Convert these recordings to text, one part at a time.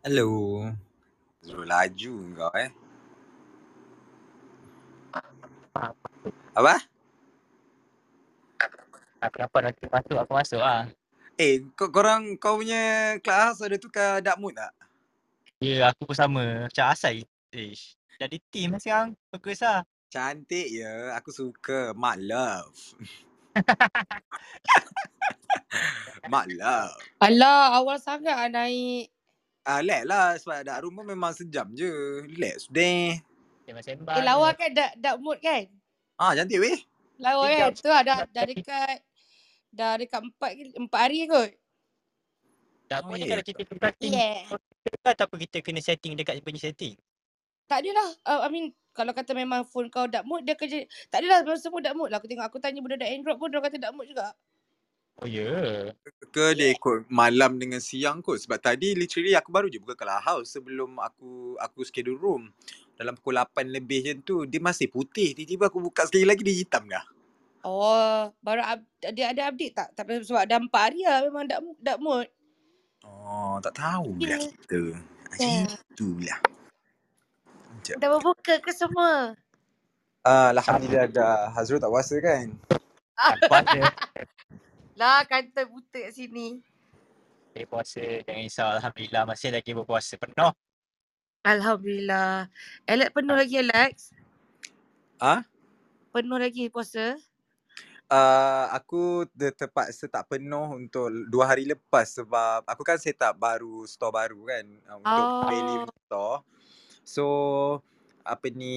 Hello. Terus laju kau eh. Apa? Aku dapat nanti masuk, aku masuk lah. Eh, kau korang kau punya kelas ada tukar dark mood tak? Ya, aku pun sama. Macam asal. Ish. Jadi team lah sekarang. Bagus lah. Cantik ya. Aku suka. Mak love. Mak love. Alah, awal sangat naik. Ah, relax lah sebab dark room pun memang sejam je. Relax deh. Sembang-sembang. Eh, lawa kan dark, dark mood kan? Ah, cantik weh. Lawa kan? Tu lah, dah, dah dekat dah dekat empat, empat hari kot. Tak Oh, apa ya. kalau kita team. Yeah. Tak apa kita kena setting dekat punya setting. Tak adalah. Uh, I mean, kalau kata memang phone kau dark mood, dia kerja. Tak adalah semua dark mood lah. Aku tengok, aku tanya budak-budak Android pun, dia kata dark mood juga. Oh ya. Yeah. Ke dia ikut malam dengan siang kot. Sebab tadi literally aku baru je buka clubhouse sebelum aku aku schedule room. Dalam pukul 8 lebih je tu, dia masih putih. Tiba-tiba aku buka sekali lagi, dia hitam dah. Oh, baru up, dia ada update tak? Tapi sebab dah empat hari lah memang dark, mood- dark mood. Oh, tak tahu pula Ya. kita. Macam tu lah. Sekejap. Dah berbuka ke semua? Uh, Alhamdulillah dah. Hazrul tak puasa kan? Puasa. Lah, kata buta kat sini. Eh puasa. Jangan risau. Alhamdulillah masih lagi berpuasa penuh. Alhamdulillah. Alex penuh lagi Alex? Ah? Penuh lagi puasa? Uh, aku ter- terpaksa tak penuh untuk dua hari lepas sebab aku kan set up baru store baru kan uh, untuk Oh. Bailey store. So apa ni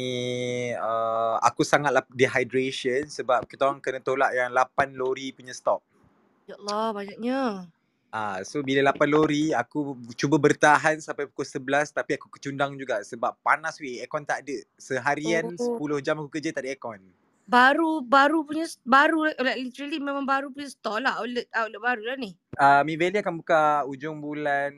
uh, aku sangat dehydration sebab kita orang kena tolak yang 8 lori punya stok. Ya Allah, banyaknya. Ah, so bila 8 lori aku cuba bertahan sampai pukul 11 tapi aku kecundang juga sebab panas weh aircon tak ada. Seharian Oh. 10 jam aku kerja tak ada aircon. Baru, baru punya, baru, like literally memang baru punya store lah. Outlet, outlet baru lah ni. Uh, Mi Valley akan buka ujung bulan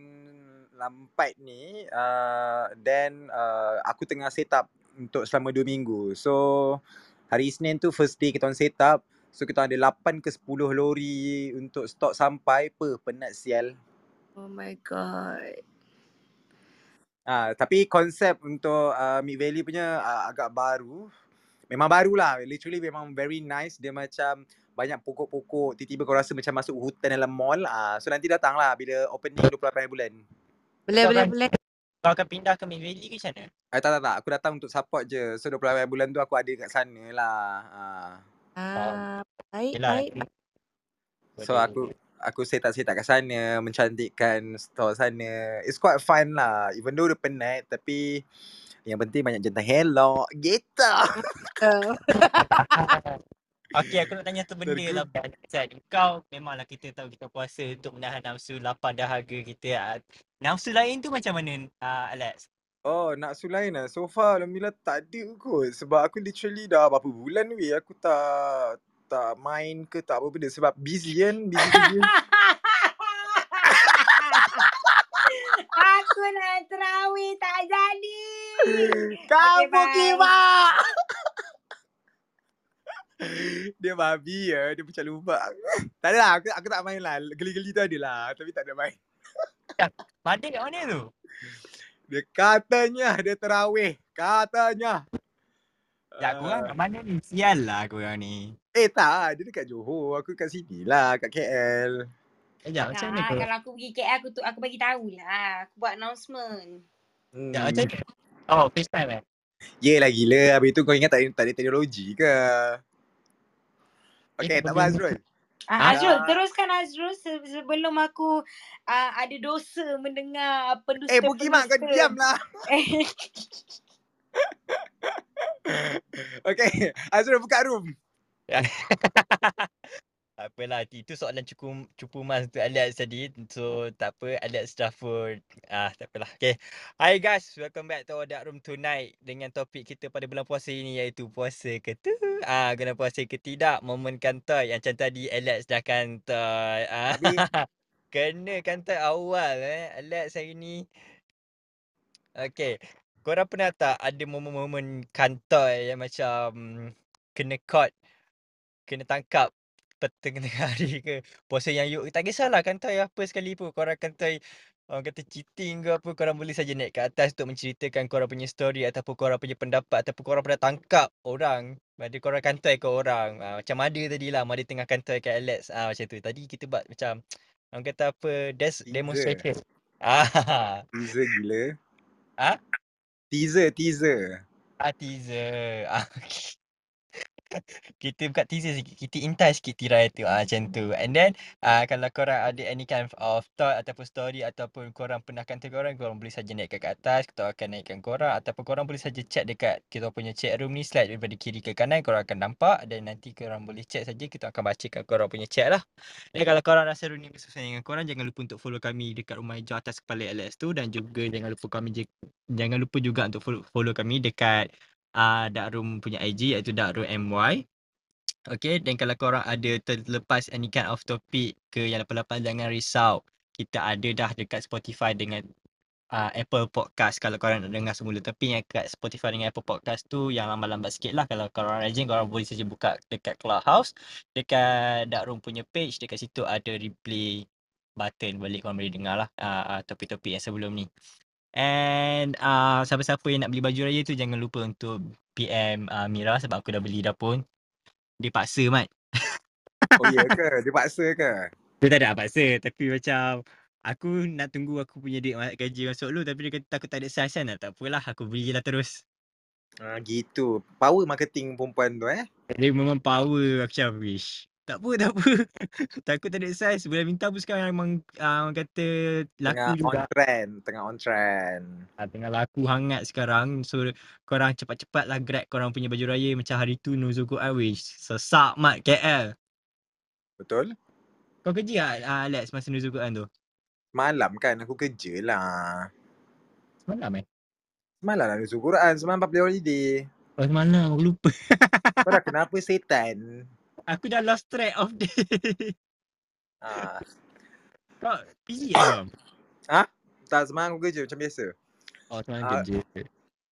lampat ni uh, then uh, aku tengah set up untuk selama 2 minggu. So hari Isnin tu first day kita orang set up. So kita ada 8 ke 10 lori untuk stok sampai per penat sial. Oh my god. Ah, tapi konsep untuk uh, Mid Valley punya uh, agak baru. Memang barulah. Literally memang very nice. Dia macam banyak pokok-pokok. Tiba-tiba kau rasa macam masuk hutan dalam mall. Ah, so nanti datanglah bila opening 28 bulan. Boleh, Kau boleh, akan- boleh. Kau akan pindah ke Mid Valley ke macam mana? Eh, tak, tak, tak. Aku datang untuk support je. So 28 bulan tu aku ada kat sana lah. Ah. Ah, baik, Yelah. baik. So aku aku set up set kat sana, mencantikkan store sana. It's quite fun lah. Even though dia penat tapi yang penting banyak jantan hello. Gitu. Uh, Okey, aku nak tanya satu benda Tergu- lah Ban. Zat, kau memanglah kita tahu kita puasa untuk menahan nafsu lapar dahaga kita. ah. Nafsu lain tu macam mana uh, Alex? Oh, nak lain lah. So far, Alhamdulillah tak ada kot. Sebab aku literally dah berapa bulan weh. Aku tak tak main ke tak apa benda. Sebab busy kan. Busy kerja. aku nak terawih tak jadi. Kamu bye. kimak. dia babi ya. Dia macam lupa. tak ada lah. Aku, aku tak main lah. Geli-geli tu ada lah. Tapi tak ada main. Madik kat mana tu? Dia katanya dia terawih. Katanya. Ya, korang kat mana ni? Sial lah korang ni. Eh tak. Dia dekat Johor. Aku kat sini lah. Kat KL. Sekejap, macam mana Nah, kau? kalau aku pergi KL aku tu aku bagi tahu lah. Aku buat announcement. Hmm. Ya, macam mana? Oh, FaceTime eh? Yelah gila. Habis tu kau ingat tak, ada- tak ada teknologi ke? Okay, Eh, tak apa Azrul. Ah, Ah. Azrul, teruskan Azrul se- sebelum aku uh, ada dosa mendengar pendusta Eh, Bukimak kau diam lah. Okay, Azrul buka room. Apalah, itu soalan cukup cupu mas untuk Alex tadi. So, tak apa. Alex dah pun. Ah, tak apalah. Okay. Hi guys, welcome back to our Dark Room tonight dengan topik kita pada bulan puasa ini iaitu puasa ke tu. Ah, kena puasa ke tidak. Momen kantai. Yang macam tadi Alex dah kantai. Ah, kena kantai awal eh. Alex hari ni. Okay. Korang pernah tak ada momen-momen kantai yang macam kena caught, kena tangkap petang tengah hari ke? Puasa yang you tak kisahlah kantai apa sekali pun. Korang kantai orang kata cheating ke apa korang boleh saja naik ke atas untuk menceritakan korang punya story ataupun korang punya pendapat ataupun korang pernah tangkap orang. Pada korang kantoi ke orang. Uh, macam ada tadi lah Mada tengah kantoi ke Alex. Ah uh, macam tu. Tadi kita buat macam orang kata apa des- demonstration. Ah. Teaser gila. Ah? Teaser teaser. Ah teaser. Ah okay kita buka teaser sikit. Kita intai sikit tirai tu. Ah, macam tu. And then, ah, kalau korang ada any kind of thought ataupun story ataupun korang pernah kata korang, korang boleh saja naik ke atas. Kita akan naikkan korang. Ataupun korang boleh saja chat dekat kita punya chat room ni. Slide daripada kiri ke kanan. Korang akan nampak. Dan nanti korang boleh chat saja. Kita akan bacakan korang punya chat lah. Dan kalau korang rasa room ni bersesuaian dengan korang, jangan lupa untuk follow kami dekat rumah hijau atas kepala Alex tu. Dan juga jangan lupa kami jangan lupa juga untuk follow, follow kami dekat uh, Dark Room punya IG iaitu Dark Room MY. Okay, dan kalau korang ada terlepas any kind of topic ke yang lepas-lepas jangan risau. Kita ada dah dekat Spotify dengan uh, Apple Podcast kalau korang nak dengar semula. Tapi yang kat Spotify dengan Apple Podcast tu yang lambat-lambat sikit lah. Kalau korang rajin, korang boleh saja buka dekat Clubhouse. Dekat Dark Room punya page, dekat situ ada replay button balik korang boleh dengar lah uh, topik-topik yang sebelum ni. And uh, siapa-siapa yang nak beli baju raya tu jangan lupa untuk PM uh, Mira sebab aku dah beli dah pun. Dia paksa Mat. Oh iya ke? Dia paksa ke? Dia tak ada paksa tapi macam aku nak tunggu aku punya duit gaji masuk dulu tapi dia kata aku tak ada size kan. Tak apalah aku beli lah terus. Ah gitu. Power marketing perempuan tu eh. Dia memang power aku macam wish. Tak apa, tak apa. Takut tak ada size. Boleh minta pun sekarang memang uh, orang kata laku tengah juga. on trend. Tengah on trend. Uh, tengah laku hangat sekarang. So korang cepat-cepat lah grab korang punya baju raya macam hari tu Nuzuko Awish. Sesak mat KL. Betul? Kau kerja tak uh, Alex masa Nuzuko tu? Malam kan aku kerja lah. Semalam eh? Semalam lah Nuzuko Quran. Semalam public holiday. Oh semalam aku lupa. Kau dah kenapa setan? Aku dah lost track of day. Ah. Kau busy ke kau? Ha? Tak semalam aku kerja macam biasa. Oh semalam Ah. kerja.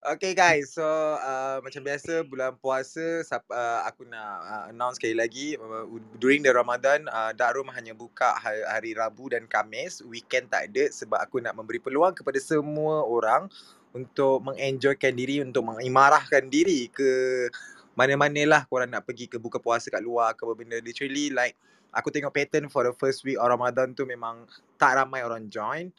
Okay guys, so uh, macam biasa bulan puasa uh, aku nak uh, announce sekali lagi uh, during the Ramadan uh, Dark Room hanya buka hari, hari Rabu dan Kamis, weekend tak ada sebab aku nak memberi peluang kepada semua orang untuk mengenjoykan diri, untuk mengimarahkan diri ke mana-mana lah korang nak pergi ke buka puasa kat luar ke benda. Literally like aku tengok pattern for the first week of Ramadan tu memang tak ramai orang join.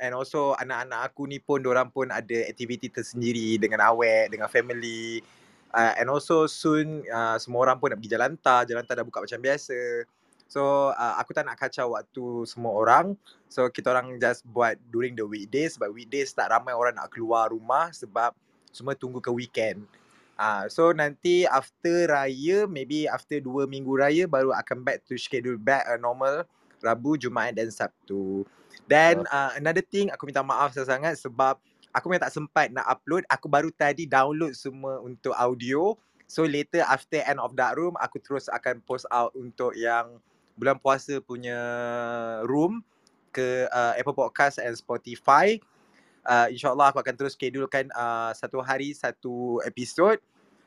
And also anak-anak aku ni pun orang pun ada aktiviti tersendiri dengan awek, dengan family. Uh, and also soon uh, semua orang pun nak pergi jalan tar. Jalan tar dah buka macam biasa. So uh, aku tak nak kacau waktu semua orang. So kita orang just buat during the weekdays. Sebab weekdays tak ramai orang nak keluar rumah sebab semua tunggu ke weekend. Uh, so nanti after raya, maybe after dua minggu raya baru akan back to schedule back uh, normal. Rabu, Jumaat dan Sabtu. Dan uh, another thing aku minta maaf sangat sebab aku memang tak sempat nak upload. Aku baru tadi download semua untuk audio. So later after end of that room aku terus akan post out untuk yang bulan puasa punya room ke uh, Apple Podcast and Spotify. Uh, InsyaAllah aku akan terus schedulekan uh, satu hari satu episod.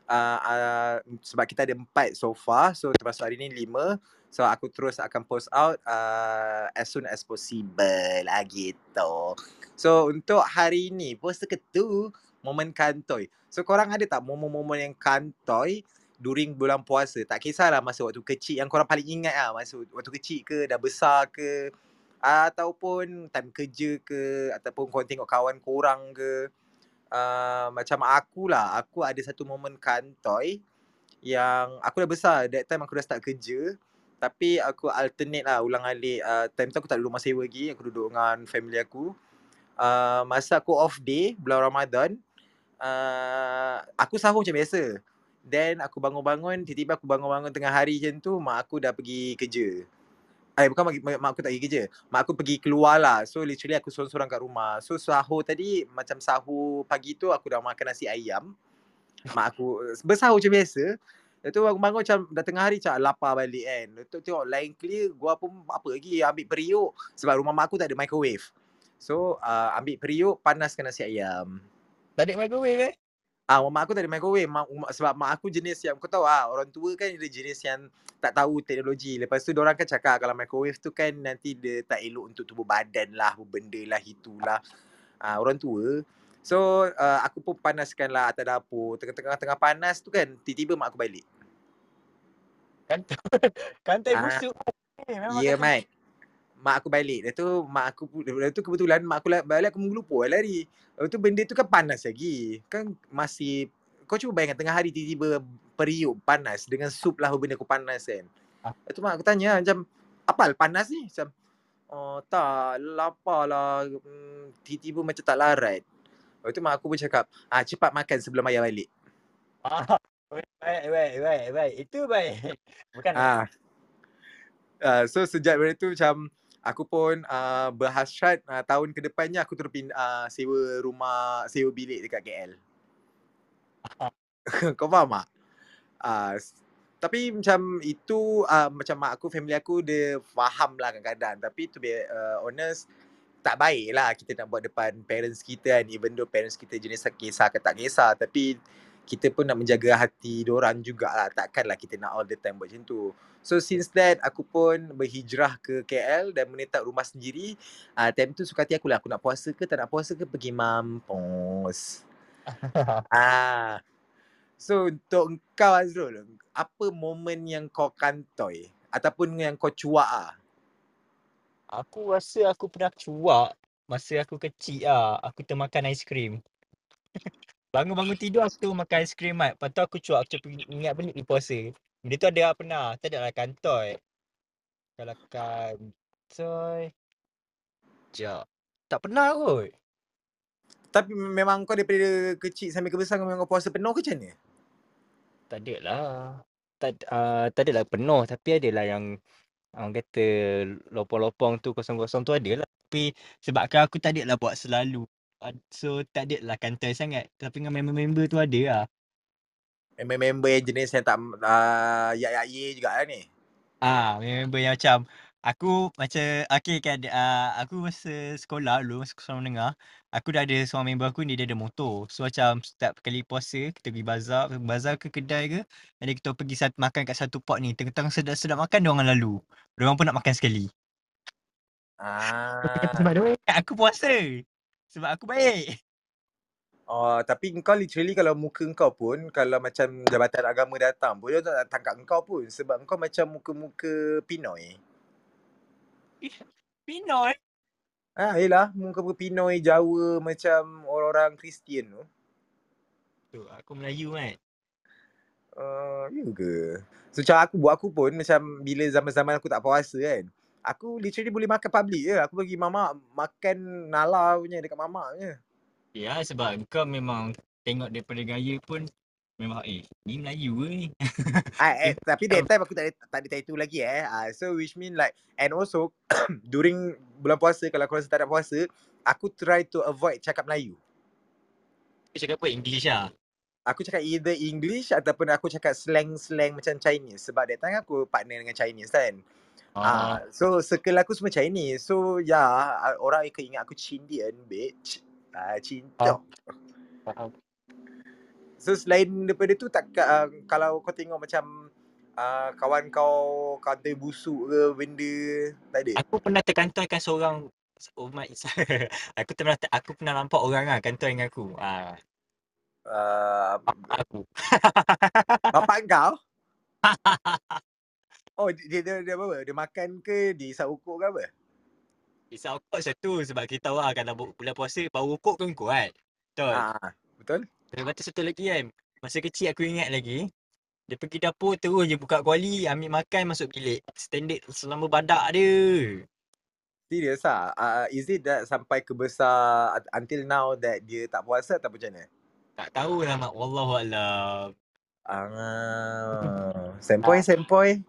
Uh, uh, sebab kita ada empat so far. So termasuk hari ni lima. So aku terus akan post out uh, as soon as possible lah gitu. So untuk hari ni puasa ketu momen kantoi. So korang ada tak momen-momen yang kantoi during bulan puasa? Tak kisahlah masa waktu kecil yang korang paling ingat lah masa waktu kecil ke dah besar ke ataupun time kerja ke ataupun korang tengok kawan korang ke. Uh, macam aku lah, aku ada satu momen kantoi yang aku dah besar, that time aku dah start kerja tapi aku alternate lah ulang alik uh, time tu aku tak duduk rumah sewa lagi aku duduk dengan family aku uh, masa aku off day bulan Ramadan uh, aku sahur macam biasa then aku bangun-bangun tiba-tiba aku bangun-bangun tengah hari macam tu mak aku dah pergi kerja Eh bukan mak, mak aku tak pergi kerja Mak aku pergi keluar lah So literally aku sorang-sorang kat rumah So sahur tadi Macam sahur pagi tu Aku dah makan nasi ayam Mak aku Bersahur macam biasa Lepas tu aku bangun macam dah tengah hari macam lapar balik kan. Lepas tu tengok line clear, gua pun apa lagi ambil periuk sebab rumah mak aku tak ada microwave. So uh, ambil periuk, panaskan nasi ayam. Tak ada microwave eh? Ah, mak aku tak ada microwave. Mak, mak, sebab mak aku jenis yang kau tahu ah, orang tua kan dia jenis yang tak tahu teknologi. Lepas tu orang kan cakap kalau microwave tu kan nanti dia tak elok untuk tubuh badan lah, benda lah, itulah. Ah, orang tua. So, uh, aku pun panaskan lah atas dapur. Tengah-tengah tengah panas tu kan, tiba-tiba mak aku balik. Kantai, kantai Ah, busuk. Eh, Ya, yeah, Mat. Mak aku balik. Lepas tu mak aku lepas tu kebetulan mak aku balik aku menggelupur lari. Lepas tu benda tu kan panas lagi. Kan masih kau cuba bayangkan tengah hari tiba-tiba periuk panas dengan sup lah benda aku panas kan. Ah. Lepas tu mak aku tanya macam apa hal panas ni? Macam oh tak lapar lah hmm, tiba-tiba macam tak larat. Lepas tu mak aku pun cakap ah cepat makan sebelum ayah balik. Ah, baik, baik, baik, baik. Itu baik. Bukan Ah. Uh, so sejak dari tu macam aku pun uh, berhasrat uh, tahun ke depannya aku terus pindah uh, sewa rumah sewa bilik dekat KL. Kau faham tak? Uh, tapi macam itu uh, macam mak aku family aku dia faham lah kadang-kadang tapi to be uh, honest tak baik lah kita nak buat depan parents kita kan even though parents kita jenis kisah ke tak kisah tapi kita pun nak menjaga hati diorang jugalah takkanlah kita nak all the time buat macam tu so since that aku pun berhijrah ke KL dan menetap rumah sendiri uh, time tu suka hati aku lah aku nak puasa ke tak nak puasa ke pergi mampus ah So untuk kau Azrul, apa momen yang kau kantoi ataupun yang kau cuak ah? Aku rasa aku pernah cuak masa aku kecil ah. Aku termakan aiskrim. Bangun-bangun tidur aku tu makan aiskrim mat. Lepas tu aku cuak aku ingat balik di puasa. Benda tu ada lah pernah. Tak ada lah kantoi. Kalau kantoi. Sekejap. Tak pernah kot. Tapi memang kau daripada kecil sampai ke besar kau memang kau puasa penuh ke macam mana? Tak ada lah. Tak, uh, tak ada lah penuh. Tapi ada lah yang orang kata lopong-lopong tu kosong-kosong tu ada lah. Tapi sebabkan aku tak ada lah buat selalu. Ah, So tak ada lah kantoi sangat. Tapi dengan member-member tu ada lah. Member-member yang jenis yang tak uh, ya ya ye juga lah ni. Ah, member yang macam aku macam okay kan uh, aku masa sekolah dulu masa sekolah menengah aku dah ada seorang member aku ni dia ada motor. So macam setiap kali puasa kita pergi bazar, bazar ke kedai ke ada kita pergi sat, makan kat satu pot ni. Tengah-tengah sedap-sedap makan dia orang lalu. Dia orang pun nak makan sekali. Ah. sebab aku puasa. Sebab aku baik. Oh, tapi kau literally kalau muka kau pun kalau macam jabatan agama datang pun dia tak nak tangkap kau pun sebab kau macam muka-muka Pinoy. Pinoy. Ah, yelah muka-muka Pinoy Jawa macam orang-orang Kristian tu. Tu aku Melayu kan. Uh, ya ke? So macam aku buat aku pun macam bila zaman-zaman aku tak puasa kan. Aku literally boleh makan public je. Aku bagi mama makan nala punya dekat mama Ya sebab kau memang tengok daripada gaya pun memang eh ni Melayu ke ni. Ah, eh, tapi that time aku tak ada, tak ada tattoo lagi eh. Ah, so which mean like and also during bulan puasa kalau aku rasa tak ada puasa, aku try to avoid cakap Melayu. Kau cakap apa English lah. Aku cakap either English ataupun aku cakap slang-slang macam Chinese sebab that time aku partner dengan Chinese kan. Ah, so circle aku semua Chinese. So ya, yeah, orang akan ingat aku Chindian bitch. Ah, cincok. Faham. So selain daripada tu tak uh, kalau kau tengok macam uh, kawan kau kata busuk ke benda tak ada. Aku pernah terkantoikan seorang oh my aku pernah aku pernah nampak orang ah kantoi dengan aku. Ah Uh, aku. bapak kau? Oh dia dia dia apa? Dia makan ke dia isap ukur ke apa? Isap okok satu sebab kita tahu lah kalau bu- bulan puasa bau okok kan kuat. Betul. Ah, betul? Lepas tu satu lagi kan. Masa kecil aku ingat lagi. Dia pergi dapur terus je buka kuali, ambil makan masuk bilik. Standard selama badak dia. Serius ah. Uh, is it that sampai ke besar uh, until now that dia tak puasa atau macam mana? Tak tahulah mak. Wallahualam. Ah, sempoi sempoi.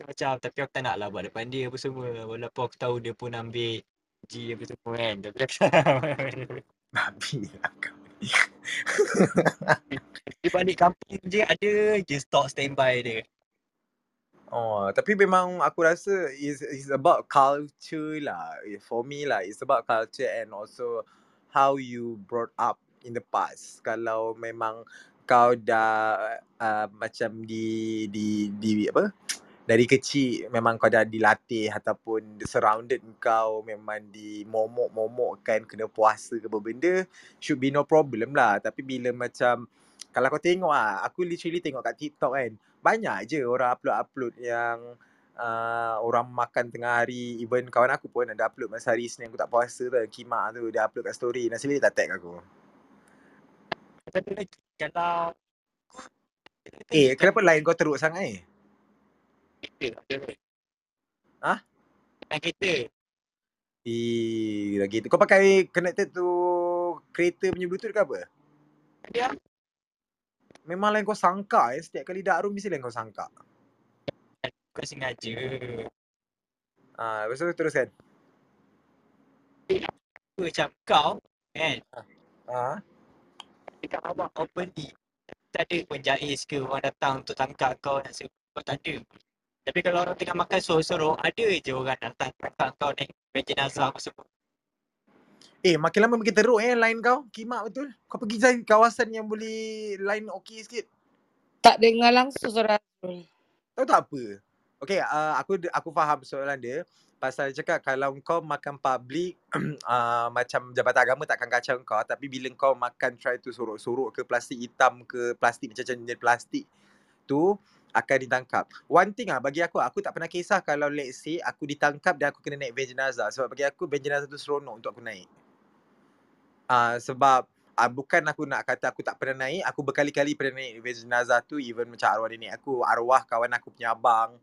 So, macam tapi aku tak nak lah buat depan dia apa semua. Walaupun aku tahu dia pun ambil G apa semua kan. Tapi aku Babi lah kau dia balik kampung je ada je stok standby dia. Oh, tapi memang aku rasa is is about culture lah. For me lah, it's about culture and also how you brought up in the past kalau memang kau dah uh, macam di di di apa dari kecil memang kau dah dilatih ataupun surrounded kau memang di momok-momokkan kena puasa ke apa benda should be no problem lah. Tapi bila macam kalau kau tengok ah aku literally tengok kat TikTok kan banyak je orang upload-upload yang uh, orang makan tengah hari. Even kawan aku pun ada upload masa hari Isnin aku tak puasa tu kimak tu dia upload kat story. Nasib dia tak tag aku. Kalau eh kenapa line kau teruk sangat eh kereta, ada. Hah? Naik kereta. Eh, dah gitu. Kau pakai connected tu kereta punya bluetooth ke apa? Ada Memang lain kau sangka eh. Setiap kali dak room mesti lain kau sangka. Bukan sengaja. Ah, lepas tu teruskan. Aku macam kau kan. Ah. Dekat awak openly. Tak ada pun jais ke orang datang untuk tangkap kau nak sebut. Kau tak ada. Tapi kalau orang tengah makan sorok-sorok, ada je orang datang tangkap kau naik beg jenazah apa semua. Eh, makin lama makin teruk eh line kau. Kimak betul. Kau pergi cari kawasan yang boleh line okey sikit. Tak dengar langsung suara Azrul. Tahu tak apa? Okay, uh, aku aku faham soalan dia. Pasal dia cakap kalau kau makan public uh, macam jabatan agama takkan kacau kau tapi bila kau makan try tu sorok-sorok ke plastik hitam ke plastik macam-macam jenis plastik tu akan ditangkap. One thing ah bagi aku aku tak pernah kisah kalau let's say aku ditangkap dan aku kena naik van jenazah sebab bagi aku van jenazah tu seronok untuk aku naik. Ah uh, sebab uh, bukan aku nak kata aku tak pernah naik, aku berkali-kali pernah naik van jenazah tu even macam arwah nenek aku, arwah kawan aku punya abang.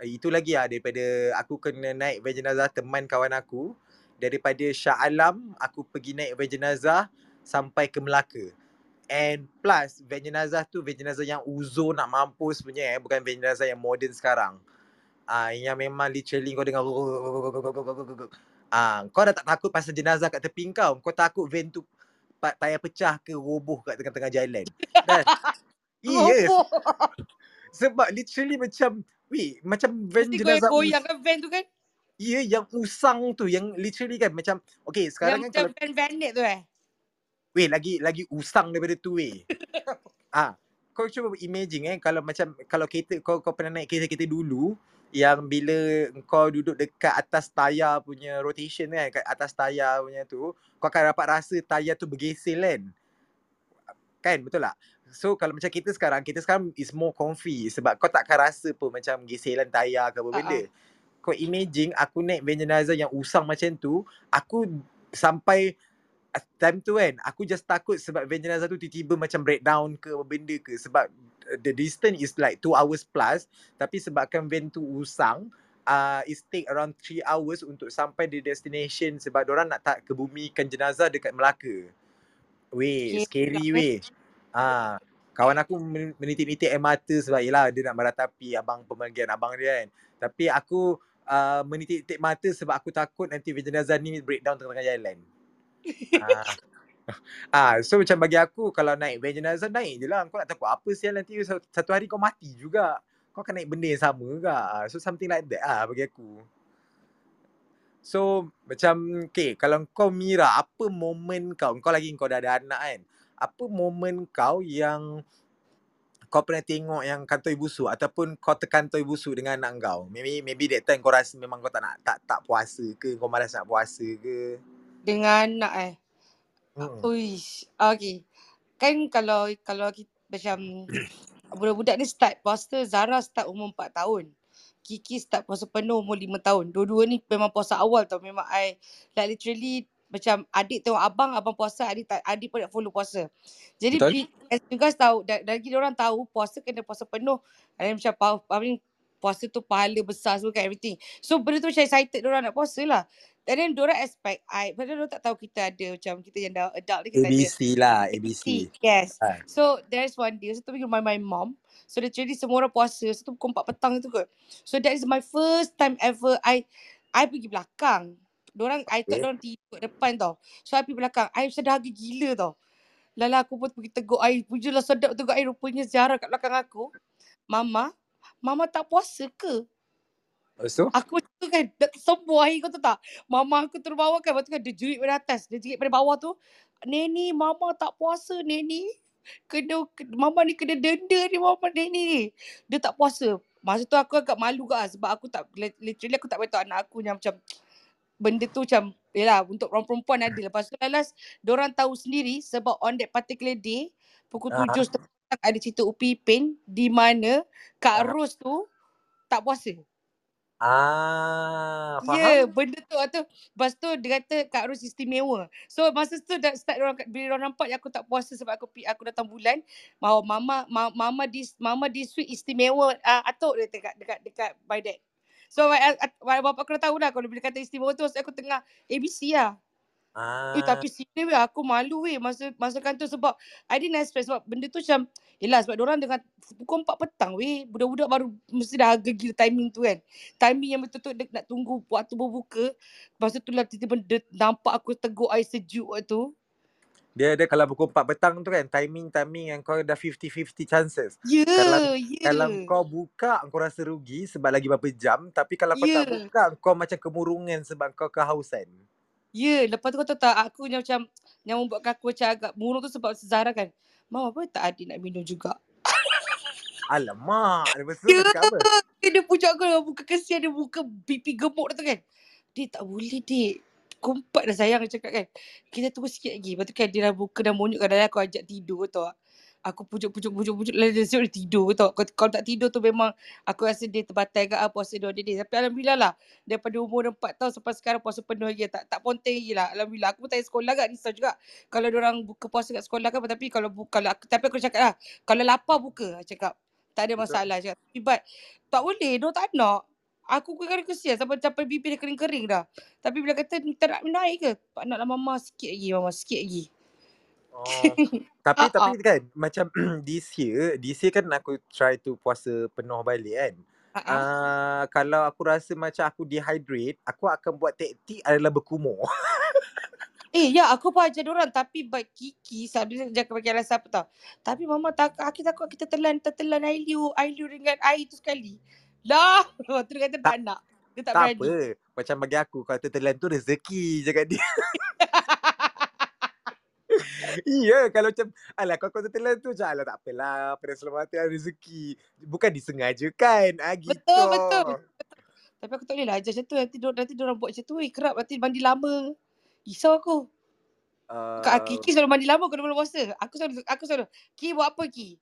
Uh, itu lagi ah daripada aku kena naik van jenazah teman kawan aku daripada Shah Alam aku pergi naik van jenazah sampai ke Melaka. And plus van jenazah tu van jenazah yang uzur nak mampus punya eh bukan van jenazah yang modern sekarang. Ah uh, yang memang literally kau dengar ah uh, kau dah tak takut pasal jenazah kat tepi kau. Kau takut van tu tayar pecah ke roboh kat tengah-tengah jalan. Dan yes. Sebab literally macam weh macam van Mesti jenazah goyang kan van tu kan? Ya yang usang tu yang literally kan macam okay sekarang Yang kan macam kalau van Vanet tu eh? Weh lagi lagi usang daripada tu weh. ah, kau cuba imagine eh kalau macam kalau kereta kau kau pernah naik kereta-kereta dulu yang bila kau duduk dekat atas tayar punya rotation kan kat atas tayar punya tu kau akan dapat rasa tayar tu bergesel kan. Kan betul tak? So kalau macam kita sekarang kita sekarang is more comfy sebab kau takkan rasa pun macam geselan tayar ke apa benda. Uh-uh. Kau imagine aku naik van jenazah yang usang macam tu, aku sampai time tu kan aku just takut sebab van jenazah tu tiba-tiba macam breakdown ke benda ke sebab uh, the distance is like 2 hours plus tapi sebabkan van tu usang uh, it take around 3 hours untuk sampai di destination sebab orang nak tak kebumikan jenazah dekat Melaka. Weh, Okay. scary weh. Ah, kawan aku men- menitik-nitik air mata sebab yelah dia nak meratapi abang pemergian abang dia kan. Tapi aku uh, menitik-nitik mata sebab aku takut nanti jenazah ni breakdown tengah-tengah jalan. Ah. ah, so macam bagi aku kalau naik van jenazah naik je lah. Kau nak takut apa sial nanti sa- satu hari kau mati juga. Kau akan naik benda yang sama ke? Ah, So something like that lah bagi aku. So macam okay kalau kau Mira apa momen kau kau lagi kau dah ada anak kan. Apa momen kau yang kau pernah tengok yang kantoi busuk ataupun kau terkantoi busuk dengan anak kau. Maybe maybe that time kau rasa memang kau tak nak tak tak puasa ke kau malas nak puasa ke. Dengan anak eh. Hmm. Uish. Okay. Kan kalau kalau kita macam budak-budak ni start puasa, Zara start umur 4 tahun. Kiki start puasa penuh umur 5 tahun. Dua-dua ni memang puasa awal tau. Memang I like literally macam adik tengok abang, abang puasa, adik tak adik pun nak follow puasa. Jadi Betul? as you guys tahu, dah, dah lagi orang tahu puasa kena puasa penuh. Ada macam puasa tu pahala besar semua kan everything. So benda tu macam excited orang nak puasa lah. And then diorang expect I, padahal diorang tak tahu kita ada macam kita yang dah adult ni kita ada ABC lah, ABC. Yes. Ha. So there's one day, so tu pergi rumah my mom. So literally semua orang puasa, so tu pukul 4 petang tu kot. So that is my first time ever I I pergi belakang. Diorang, I thought Okay. diorang tidur depan tau. So I pergi belakang. I macam dahaga gila tau. Lala aku pun pergi tegur air. Pujulah sedap tegur air. Rupanya Zara kat belakang aku. Mama, Mama tak puasa ke? Lepas tu? Aku macam tu kan. Semua air kau tahu tak. Mama aku turun bawah kan. Lepas tu kan dia jerit pada atas. Dia jerit pada bawah tu. Neni, mama tak puasa Neni. Kena, ke- mama ni kena denda ni mama Neni ni. Dia tak puasa. Masa tu aku agak malu lah sebab aku tak, literally aku tak beritahu anak aku yang macam benda tu macam Yelah untuk orang perempuan ada Lepas tu last Diorang tahu sendiri Sebab on that particular day Pukul Ah. tujuh setengah Ada cerita Upi Ipin Di mana Kak Ah. Ros tu Tak puasa Ah, Ya yeah, faham? benda tu. Lepas tu Lepas tu dia kata Kak Ros istimewa. So masa tu dah start orang Bila orang nampak yang aku tak puasa Sebab aku aku datang bulan mama ma, Mama dis Mama this week istimewa uh, Atuk dia dekat Dekat dekat by that. So my, bapak aku dah tahu dah Kalau bila kata istimewa tu Maksud aku tengah ABC lah Ah. Eh tapi serius weh aku malu weh masa masa kan tu sebab I didn't expect sebab benda tu macam Yelah sebab orang dengan pukul 4 petang weh Budak-budak baru mesti dah agak gila timing tu kan Timing yang betul-betul dia nak tunggu waktu berbuka Lepas tu lah tiba-tiba dia nampak aku tegur air sejuk waktu tu Dia ada kalau pukul 4 petang tu kan timing-timing yang kau dah 50-50 chances. Ya Kalau- ya Kalau kau buka kau rasa rugi sebab lagi berapa jam tapi kalau kau tak Ya. buka kau macam kemurungan sebab kau kehausan. Ya lepas tu kau tahu tak aku yang macam Yang membuatkan aku macam agak murung tu sebab Zara kan Mama apa tak adik nak minum juga Alamak, lepas tu Ya. kau cakap apa? Dia pujuk aku dengan muka kesian dia muka pipi gemuk tu kan. Dia tak boleh dik. Kumpat dah sayang dia cakap kan. Kita tunggu sikit lagi. Lepas tu kan dia dah buka dah monyuk kan. Dah aku ajak tidur tau. Aku pujuk pujuk pujuk pujuk. Lalu dia suruh dia tidur tau. Kalau, kalau tak tidur tu memang aku rasa dia terbatal ke apa puasa dua dia. Tapi Alhamdulillah lah. Daripada umur 4 tahun sampai sekarang puasa penuh lagi. Tak tak ponteng lagi lah. Alhamdulillah. Aku pun tak sekolah kan. Risau juga. Kalau orang buka puasa kat sekolah kan. Tapi kalau buka kalau aku, tapi aku cakap lah. Kalau lapar buka. Cakap. Tak ada Betul. masalah. Cakap. Tapi but tak boleh. Dia tak nak. Aku kadang kesian sampai sampai bibir dia kering-kering dah. Tapi bila kata tak nak air ke? Tak nak lah mama sikit lagi mama sikit lagi. Oh. tapi Ah, tapi kan macam this year, this year kan aku try to puasa penuh balik kan. Ah. Uh, kalau aku rasa macam aku dehydrate, aku akan buat taktik adalah berkumur. Eh ya aku pun ajar orang tapi baik Kiki selalu dia jangan pakai alasan apa tau. Tapi mama tak aku takut kita telan tertelan air liu, air liu dengan air tu sekali. Lah, tu dia kata tak nak. Dia tak, Tak berani. apa. Macam bagi aku kalau tertelan tu rezeki cakap dia. Iya kalau macam Alah kau kau tertelan tu macam Alah tak apalah Pada selamatkan rezeki Bukan disengajakan ah, gitu. Betul, betul, Tapi aku tak boleh lah ajar macam tu. Nanti, nanti orang buat macam tu. Eh, kerap nanti mandi lama. Risau aku. Uh, Kak Kiki selalu mandi lama kalau bulan puasa. Aku selalu aku selalu, Ki buat apa Ki?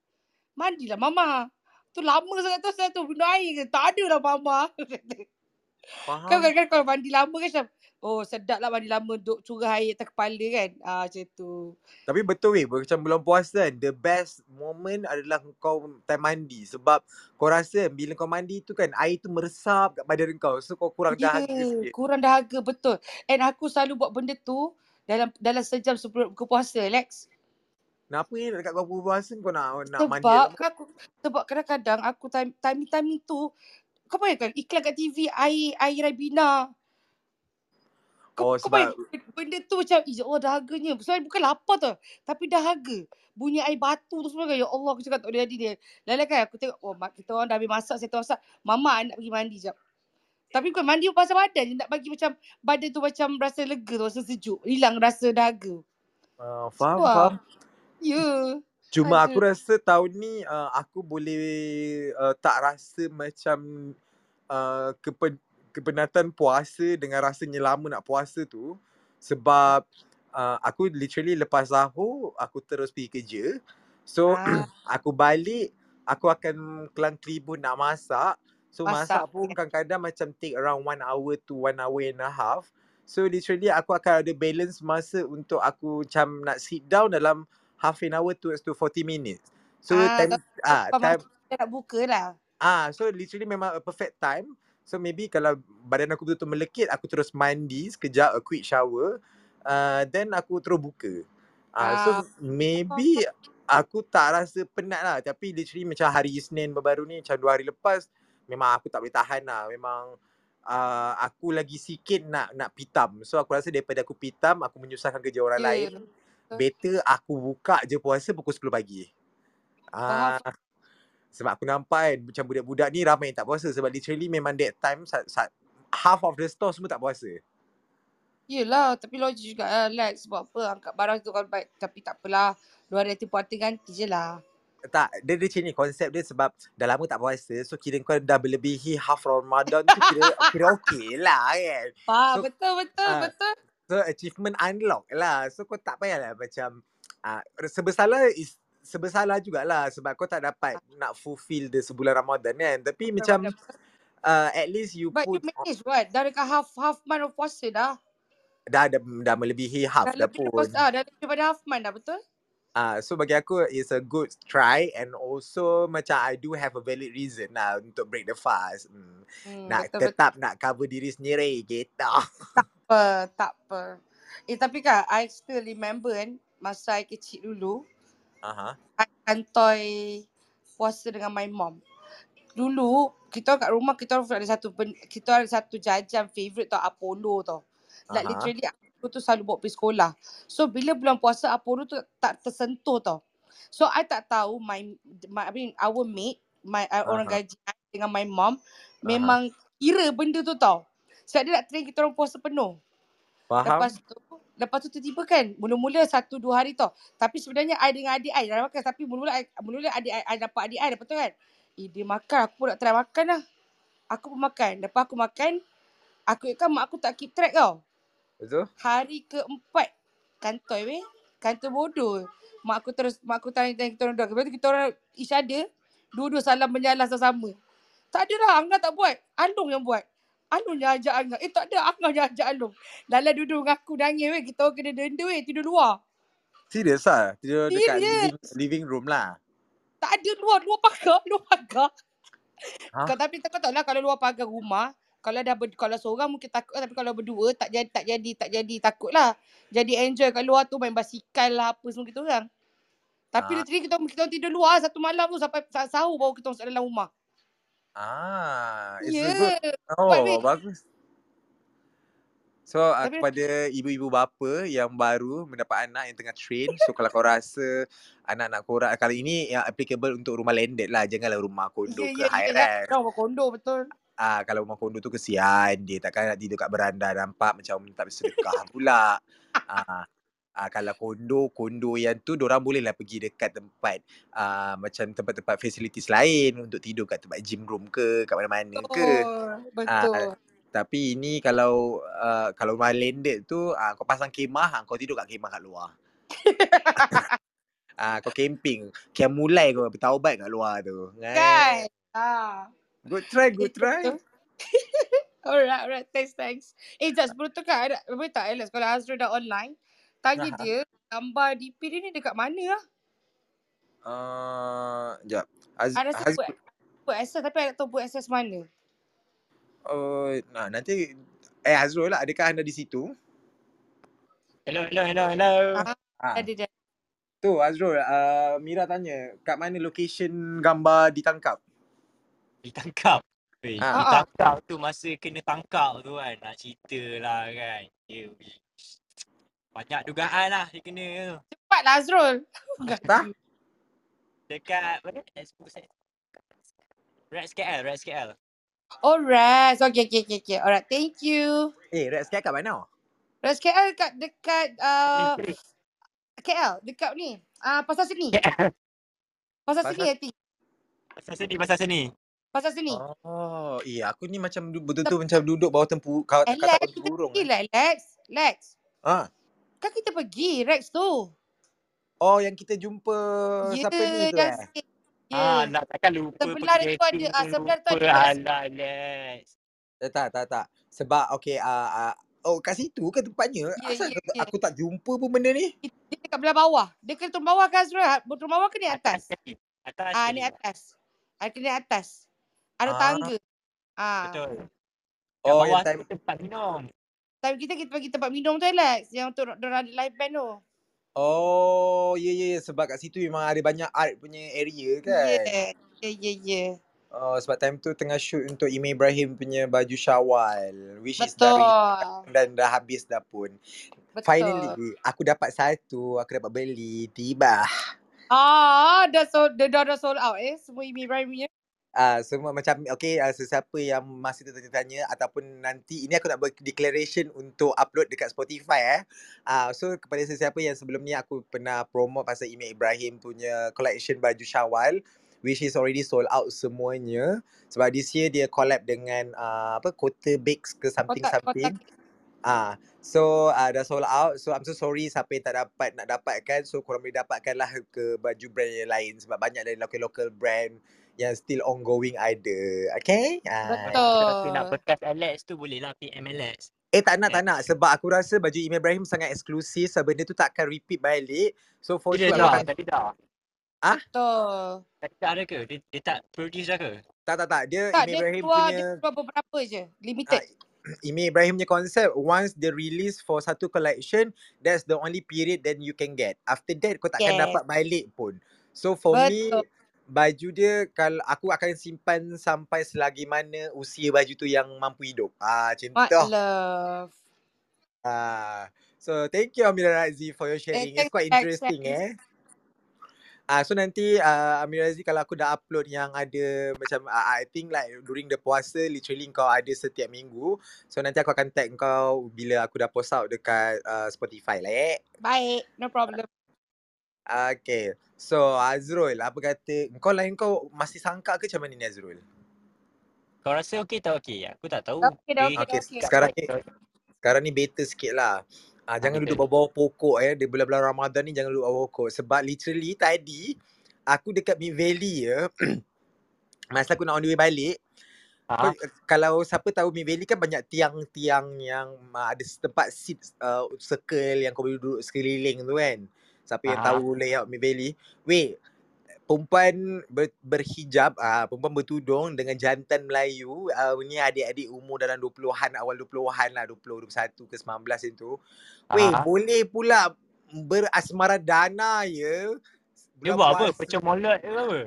Mandilah mama. Tu lama sangat tu saya tu minum air ke? Tak ada lah mama. Faham kan kadang-kadang kalau mandi lama kan macam Oh sedap lah mandi lama duk curah air atas kepala kan. Ah macam tu. Tapi betul weh Macam bulan puasa kan The best moment adalah kau time mandi Sebab kau rasa bila kau mandi tu kan Air tu meresap kat badan kau So kau kurang Ya, dahaga sikit kurang dahaga betul. And aku selalu buat benda tu dalam dalam sejam sebelum buka puasa Lex. Kenapa ni dekat kau bulan puasa kau nak, nak mandi Sebab lama? kan aku sebab kadang-kadang aku time timing timing tu kau bayangkan iklan kat TV air air Ribena. Kau, Oh, kau sebab- bayang benda tu macam ya Allah dahaganya. Sebenarnya bukan lapar tau. Tapi dahaga. Bunyi air batu tu semua kan. Ya Allah aku cakap tak boleh jadi dia. Lalu kan aku tengok oh mak kita orang dah habis masak saya tu masak. Mama nak pergi mandi jap. Tapi bukan mandi pasal badan. Dia nak bagi macam badan tu macam rasa lega tu. Rasa sejuk. Hilang rasa dahaga. Uh, faham, Wah. faham. Ya. Cuma Ada. aku rasa tahun ni uh, aku boleh uh, tak rasa macam uh, kepen, kepenatan puasa dengan rasanya lama nak puasa tu sebab uh, aku literally lepas sahur aku terus pergi kerja. So Ah. aku balik aku akan kelang kelibun nak masak. So masak, Masak, pun kadang-kadang macam take around one hour to one hour and a half. So literally aku akan ada balance masa untuk aku macam nak sit down dalam half an hour to to 40 minutes. So Ah, time ah time nak buka lah. ah so literally memang a perfect time. So maybe kalau badan aku betul-betul melekit aku terus mandi sekejap a quick shower. Uh, then aku terus buka. Ah so Ah. maybe aku tak rasa penat lah tapi literally macam hari Isnin baru ni macam dua hari lepas memang aku tak boleh tahan lah. Memang uh, aku lagi sikit nak nak pitam. So aku rasa daripada aku pitam aku menyusahkan kerja orang Ya, lain. Better aku buka je puasa pukul 10 pagi. Ah, sebab aku nampak kan macam budak-budak ni ramai yang tak puasa sebab literally memang that time saat, saat half of the store semua tak puasa. Yelah, tapi logik juga lah. Lex, sebab apa angkat barang tu kalau baik. Tapi tak apalah. Dua hari tempoh hati ganti je lah. Tak, dia dia macam ni konsep dia sebab dah lama tak puasa. So kira kau dah melebihi half Ramadan tu kira, kira okey lah kan. Faham, So, betul, betul, ah, betul. So achievement unlock lah. So kau tak payahlah macam uh, sebesalah is sebesalah jugalah sebab kau tak dapat nak fulfill the sebulan Ramadan kan. Tapi macam Betul, betul. uh, at least you But you put manage what? Dah dekat half half month of puasa dah. dah dah, dah melebihi half Dah dah lebih pun. ah, dah lebih daripada half month dah, betul? Ah, so bagi aku it's a good try and also macam I do have a valid reason lah untuk break the fast. Hmm. Hmm, Nak betul, betul. tetap nak cover diri sendiri gitu. apa, tak apa. Eh tapi kan, I still remember kan, masa I kecil dulu, Aha. Kantoi puasa dengan my mom. Dulu, kita kat rumah kita orang ada satu kita ada satu jajan favourite tau, Apollo tau. Like Aha. literally aku tu selalu bawa pergi sekolah. So bila bulan puasa Apollo tu tak tersentuh tau. So I tak tahu my, my I mean our maid, my uh, orang Aha. gaji dengan my mom memang kira benda tu tau. Sebab dia nak train kita orang puasa penuh. Faham? Lepas tu Lepas tu tiba-tiba kan Mula-mula satu dua hari tau. Tapi sebenarnya I dengan adik I dah makan. Tapi mula-mula I- Mula-mula adik I, I dapat adik I Lepas tu kan Eh dia makan Aku pun nak try makan lah. Aku pun makan. Lepas aku makan Aku ingatkan mak aku tak keep track tau. Betul? Hari keempat Kantoi weh. Kantoi bodoh. Mak aku terus Mak aku tanya-tanya kita orang dua Lepas tu kita orang Each other Dua-dua salam menyalah sama-sama. Tak ada lah Angah tak buat. Alung yang buat Alung yang ajak Angah Eh tak ada Angah yang ajak Alung Lala duduk dengan aku nangis weh Kita orang kena denda weh Tidur luar Serius lah? Tidur dekat Serius. living, living room lah? Tak ada luar Luar pagar Luar pagar Ha? Kau Tapi kau tahu lah Kalau luar pagar rumah kalau dah ber, kalau seorang mungkin takut tapi kalau berdua tak jadi tak jadi tak jadi takut lah. Jadi enjoy kat luar tu main basikal lah apa semua kita orang. Tapi Ah. literally kita kita tidur luar satu malam tu sampai sa- sahur baru kita masuk dalam rumah. Ah, it's a good. Oh, bagus. So, uh, Tapi- kepada ibu-ibu bapa yang baru mendapat anak yang tengah train, so kalau kau rasa anak-anak korang, kali ini yang applicable untuk rumah landed lah, janganlah rumah kondo Ya ke ya high ya. ya. rise. Kau kondo betul. Ah, kalau rumah kondo tu kesian dia, takkan nak tidur kat beranda nampak macam tak bersedekah pula. Ah, ah, kalau kondo, kondo yang tu orang bolehlah pergi dekat tempat ah, macam tempat-tempat facilities lain untuk tidur kat tempat gym room ke, kat mana-mana ke. Betul. Betul. Tapi ini kalau uh, kalau rumah landed tu uh, kau pasang kemah, uh, kau tidur kat kemah kat luar. Ah, kau camping. Kiam mulai kau bertaubat kat luar tu. Kan? Ah. Good try, good try. Betul. alright, alright. Thanks, thanks. Eh, Jaz, tu kan, boleh tak Alex, kalau Azrul dah online, tanya Aha. dia, gambar DP dia ni dekat mana lah? Uh, jap. Az, I rasa Haz, buat, buat access tapi I tak tahu buat access mana. uh, nah, nanti eh Azrul lah, adakah anda di situ? Hello, hello, hello, hello. Ah. Ah, Ada dia. tu Azrul, uh, Mira tanya, kat mana location gambar ditangkap? Ditangkap. Weh, Ah. ditangkap tu masa kena tangkap tu kan. Nak cerita lah kan. Ya, weh. Banyak dugaan lah dia kena tu. Cepatlah Azrul. Tak? Dekat mana? Rex KL, Rex KL. Alright. Okay, okay, okay, okay. Alright, thank you. Eh, Rex kat mana? Res KL dekat, dekat uh, KL. Dekat ni. Ah uh, Pasar Seni. KL. Pasar Pasar- Seni, I think. Pasal sini, pasal sini. Pasar Seni. Oh, iya aku ni macam betul-betul macam duduk bawah tempu kau Eh, kata Lex, kita tempurung. pergi lah, Lex. Lex. Ah. Kan kita pergi, Rex tu. Oh, yang kita jumpa Ya, siapa ni tu eh? sikit. Ah, Ya. nak takkan lupa Sebelah tu ada, ah, sebelah tu ada. Alah, Lex. Eh, tak, tak, tak. Sebab okay, uh, uh, oh kat situ ke tempatnya? Ya, Asal ya, aku, ya. aku tak jumpa pun benda ni? Dia dekat belah bawah. Dia kena turun bawah ke Azrul? Ha- Turun bawah ke ni atas? Atas Ah, ni atas. Ah, kena atas. Ada Ah. tangga. Ah. Betul. Yang Oh, bawah yang time tempat minum. Time kita kita pergi tempat minum tu Alex. Yang tu orang ada live band tu. Oh, ya ya ya sebab kat situ memang ada banyak art punya area kan. Yeah. Ya, ya, ya. Oh, sebab time tu tengah shoot untuk Ime Ibrahim punya baju Syawal which is Betul. re- dan dah habis dah pun. Betul. Finally, aku dapat satu, aku dapat beli. Tiba. Ah, dah sold, dah, dah, dah sold out eh. Semua Imi Ibrahim punya. Uh, semua macam okay uh, sesiapa yang masih tertanya-tanya ataupun nanti ini aku nak buat declaration untuk upload dekat Spotify eh. Uh, so kepada sesiapa yang sebelum ni aku pernah promote pasal Imi Ibrahim punya collection baju Syawal which is already sold out semuanya sebab this year dia collab dengan uh, apa Kota Bakes ke something Kotak- something. Ah, so uh, dah sold out. So I'm so sorry siapa yang tak dapat nak dapatkan. So korang boleh dapatkanlah ke baju brand yang lain sebab banyak dari local-local brand yang still ongoing ada. Okay? Ah. Betul. Kalau nak bekas Alex tu boleh lah PM Alex. Eh tak nak tak nak sebab aku rasa baju Ibrahim sangat eksklusif sebab benda tu tak akan repeat balik. So for Tidak sure dah, akan tadi dah. Betul. Tadi tak ada ke? Dia, dia tak produce dah ke? tak tak tak dia Tak, Imi dia Ibrahim keluar, punya dia keluar beberapa je. Limited. Ah, Imi Ibrahim punya konsep once they release for satu collection that's the only period then you can get. After that kau takkan Yes. dapat balik pun. So for me Betul. baju dia kalau aku akan simpan sampai selagi mana usia baju tu yang mampu hidup. Ah macam Mak tu. love. Ah so thank you Amira Razi for your sharing. It's thanks, quite interesting eh. Ah so nanti uh, Amira Razi kalau aku dah upload yang ada macam uh, I think like during the puasa literally kau ada setiap minggu. So nanti aku akan tag kau bila aku dah post out dekat uh, Spotify lah eh. Baik. No problem. Okay. So Azrul apa kata kau lain kau masih sangka ke macam mana ni Azrul? Kau rasa okey tak okey? Aku tak tahu. Okey dah, Dia- okey, okey. sekarang ni sekarang ni better sikit lah. Ah, jangan betul. duduk bawah-bawah pokok eh. Di bulan-bulan Ramadan ni jangan duduk bawah pokok. Sebab literally tadi aku dekat Mid Valley ya. masa aku nak on the way balik. Kau, Ha? kalau siapa tahu Mid Valley kan banyak tiang-tiang yang uh, ada tempat seat uh, circle yang kau boleh duduk sekeliling tu kan. Siapa yang Ah. tahu layout Mid Valley. Weh, perempuan ber, berhijab, ah perempuan bertudung dengan jantan Melayu, uh, ni adik-adik umur dalam 20-an, awal 20-an lah, 20, 21 ke 19 itu. Weh, Ah. boleh pula berasmara dana ya. Dia buat apa? Pecah molot ke apa?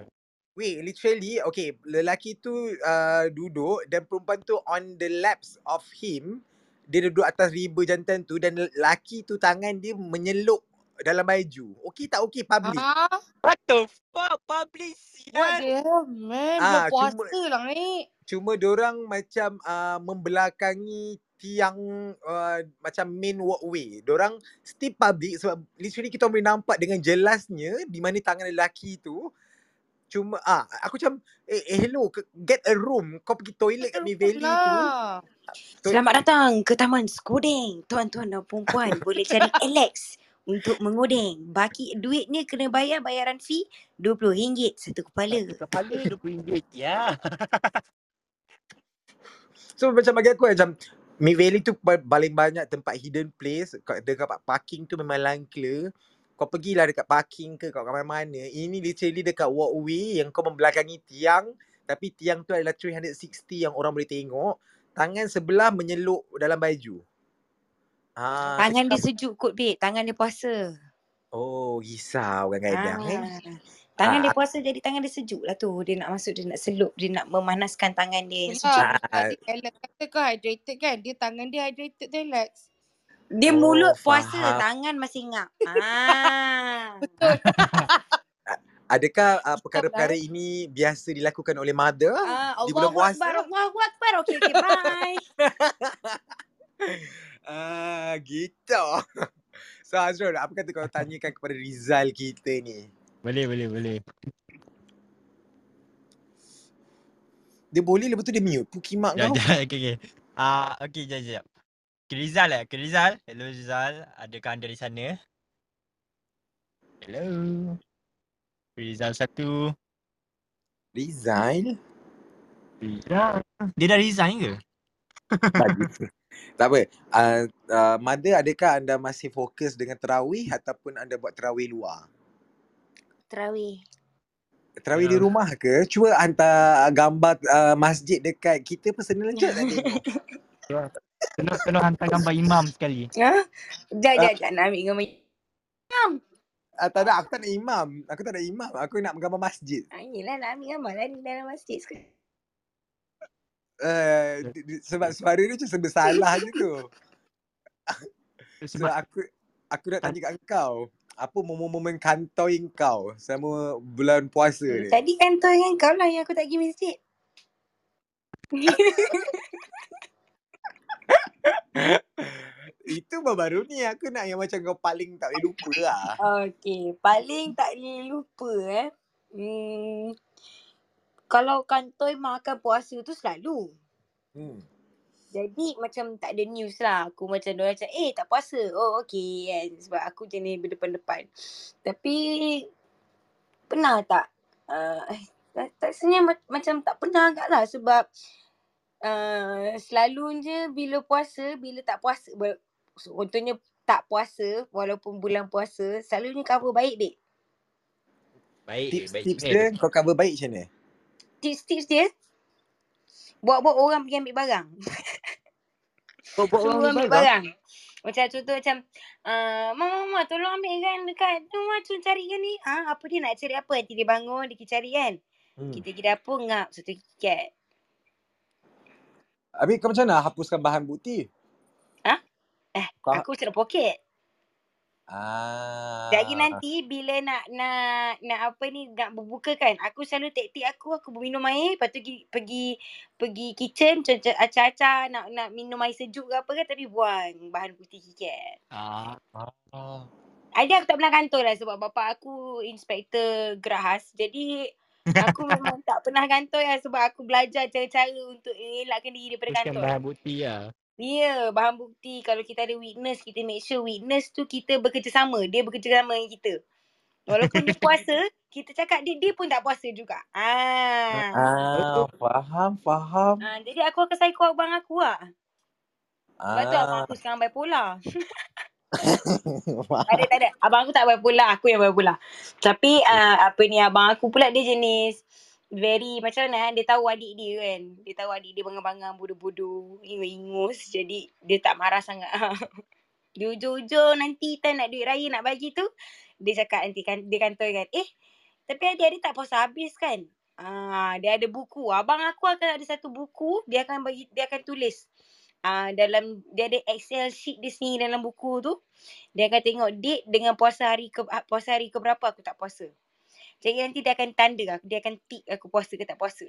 Wait, literally, okay, lelaki tu uh, duduk dan perempuan tu on the laps of him, dia duduk atas riba jantan tu dan lelaki tu tangan dia menyelup dalam baju. Okey tak okey public? Ah, What the fuck? Public what sial. the hell, man? Ah, cuma- puasa lah ni. Cuma dorang macam uh, membelakangi tiang uh, macam main walkway. Dorang still public sebab literally kita boleh nampak dengan jelasnya di mana tangan lelaki tu cuma ah aku macam eh, eh hello get a room kau pergi toilet kat tu Lah. Tu- Selamat datang ke Taman Skodeng. Tuan-tuan dan puan boleh cari Alex untuk mengodeng. Baki duitnya kena bayar bayaran fee RM20 satu kepala. Kepala RM20. Ya. So macam bagi aku macam Mid Valley tu pa- paling banyak tempat hidden place kat dekat parking tu memang langkla. Kau pergilah dekat parking ke kat mana-mana. Ini literally dekat walkway yang kau membelakangi tiang tapi tiang tu adalah 360 yang orang boleh tengok. Tangan sebelah menyelup dalam baju. Ah, Tangan dia sejuk kot, babe. Tangan dia puasa. oh, risau kadang-kadang eh. Ah. Tangan Ah. dia puasa jadi tangan dia sejuk lah tu. Dia nak masuk, dia nak selup, dia nak memanaskan tangan dia yang sejuk. Ah. tadi Alex kata kau hydrated kan? Dia tangan dia hydrated tu Alex. Dia Oh, mulut puasa, faham. tangan masih ngap. Ah. Betul. Adakah uh, perkara-perkara ini biasa dilakukan oleh mother Ah, di bulan Allahu puasa? Akbar, Allahu Akbar. Okay, okay, bye. Ah, gitu. So Azrul, apa kata kau tanyakan kepada Rizal kita ni? Boleh, boleh, boleh. Dia boleh lepas tu dia mute. Puki mak Jap, kau. jap. Okay, okay. Ah, okay, jap, jap. Okay, Rizal eh? Okay, Rizal. Hello, Rizal. Adakah anda di sana? Hello. Rizal satu. Rizal? Rizal. Dia dah resign ke? tak apa. Uh, uh, mother, adakah anda masih fokus dengan terawih ataupun anda buat terawih luar? Terawih. Terawih di Terawih. rumah ke? Cuba hantar gambar uh, masjid dekat kita personal je. Tolong, tolong hantar gambar imam sekali. Ha? Jap, jap, jap. Nak ambil gambar. Uh, tak ada, aku tak nak imam. Aku tak nak imam. Aku nak gambar masjid. Ah, yelah, nak ambil gambar lah di dalam masjid sekarang. Uh, di- sebab suara dia macam serba salah je tu. So Sebab aku aku nak tanya kat kau. Apa momen-momen kantoi kau selama bulan puasa ni? Tadi kan tu dengan kau lah yang aku tak pergi masjid. Itu baru ni aku nak yang macam kau paling tak boleh lupa lah. Okay, paling tak boleh lupa eh. Hmm, kalau kantoi makan puasa tu selalu. Hmm. Jadi macam tak ada news lah. Aku macam dia macam eh tak puasa. Oh okay kan. Sebab aku jenis berdepan-depan. Tapi pernah tak? Uh, tak, tak sebenarnya ma- macam tak pernah agak lah sebab uh, selalunya bila puasa, bila tak puasa, ber- contohnya tak puasa walaupun bulan puasa, selalunya cover baik dek. Baik, baik. Tips-tips Eh, dia kau cover baik macam mana? Tips-tips dia, buat-buat orang pergi ambil barang. Buat-buat Suruh orang ambil barang. Macam contoh macam, uh, Mama, Mama tolong ambil kan dekat rumah tu carikan ni. Ah, apa dia nak cari apa? Nanti dia bangun, dia pergi cari kan. Hmm. Kita pergi dapur, ngap satu kikat. Habis kau macam mana hapuskan bahan bukti? Eh, Kau- aku cerita poket. Ah. Jadi nanti bila nak nak nak apa ni nak berbuka kan, aku selalu taktik aku aku minum air, lepas tu pergi pergi, pergi kitchen macam acah-acah nak nak minum air sejuk ke apa kan tapi buang bahan putih kikat. Ah. Ah. Ada aku tak pernah kantor lah sebab bapak aku inspektor gerahas. Jadi aku memang tak pernah kantor lah sebab aku belajar cara-cara untuk elakkan diri daripada Teruskan kantor. bahan bukti lah. Ya, bahan bukti. Kalau kita ada witness, kita make sure witness tu kita bekerjasama. Dia bekerjasama dengan kita. Walaupun dia puasa, kita cakap dia, dia pun tak puasa juga. Ah. Ah, faham, faham. ah jadi aku akan psycho abang aku lah. Sebab tu abang Ah. aku sekarang bipolar. Tak ada, tak ada. Abang aku tak bipolar. Aku yang bipolar. Tapi uh, apa ni, abang aku pula dia jenis very macam mana eh, dia tahu adik dia kan. Dia tahu adik dia bangang-bangang bodoh-bodoh, ingus-ingus. Jadi dia tak marah sangat. di ujung-ujung nanti time nak duit raya nak bagi tu, dia cakap nanti kan, dia kantoi kan, eh tapi adik-adik tak puasa habis kan? Ah, dia ada buku. Abang aku akan ada satu buku, dia akan bagi dia akan tulis. Ah, dalam dia ada Excel sheet dia sendiri dalam buku tu. Dia akan tengok date dengan puasa hari ke puasa hari ke berapa aku tak puasa. Jadi nanti dia akan tanda aku, dia akan tick aku puasa ke tak puasa.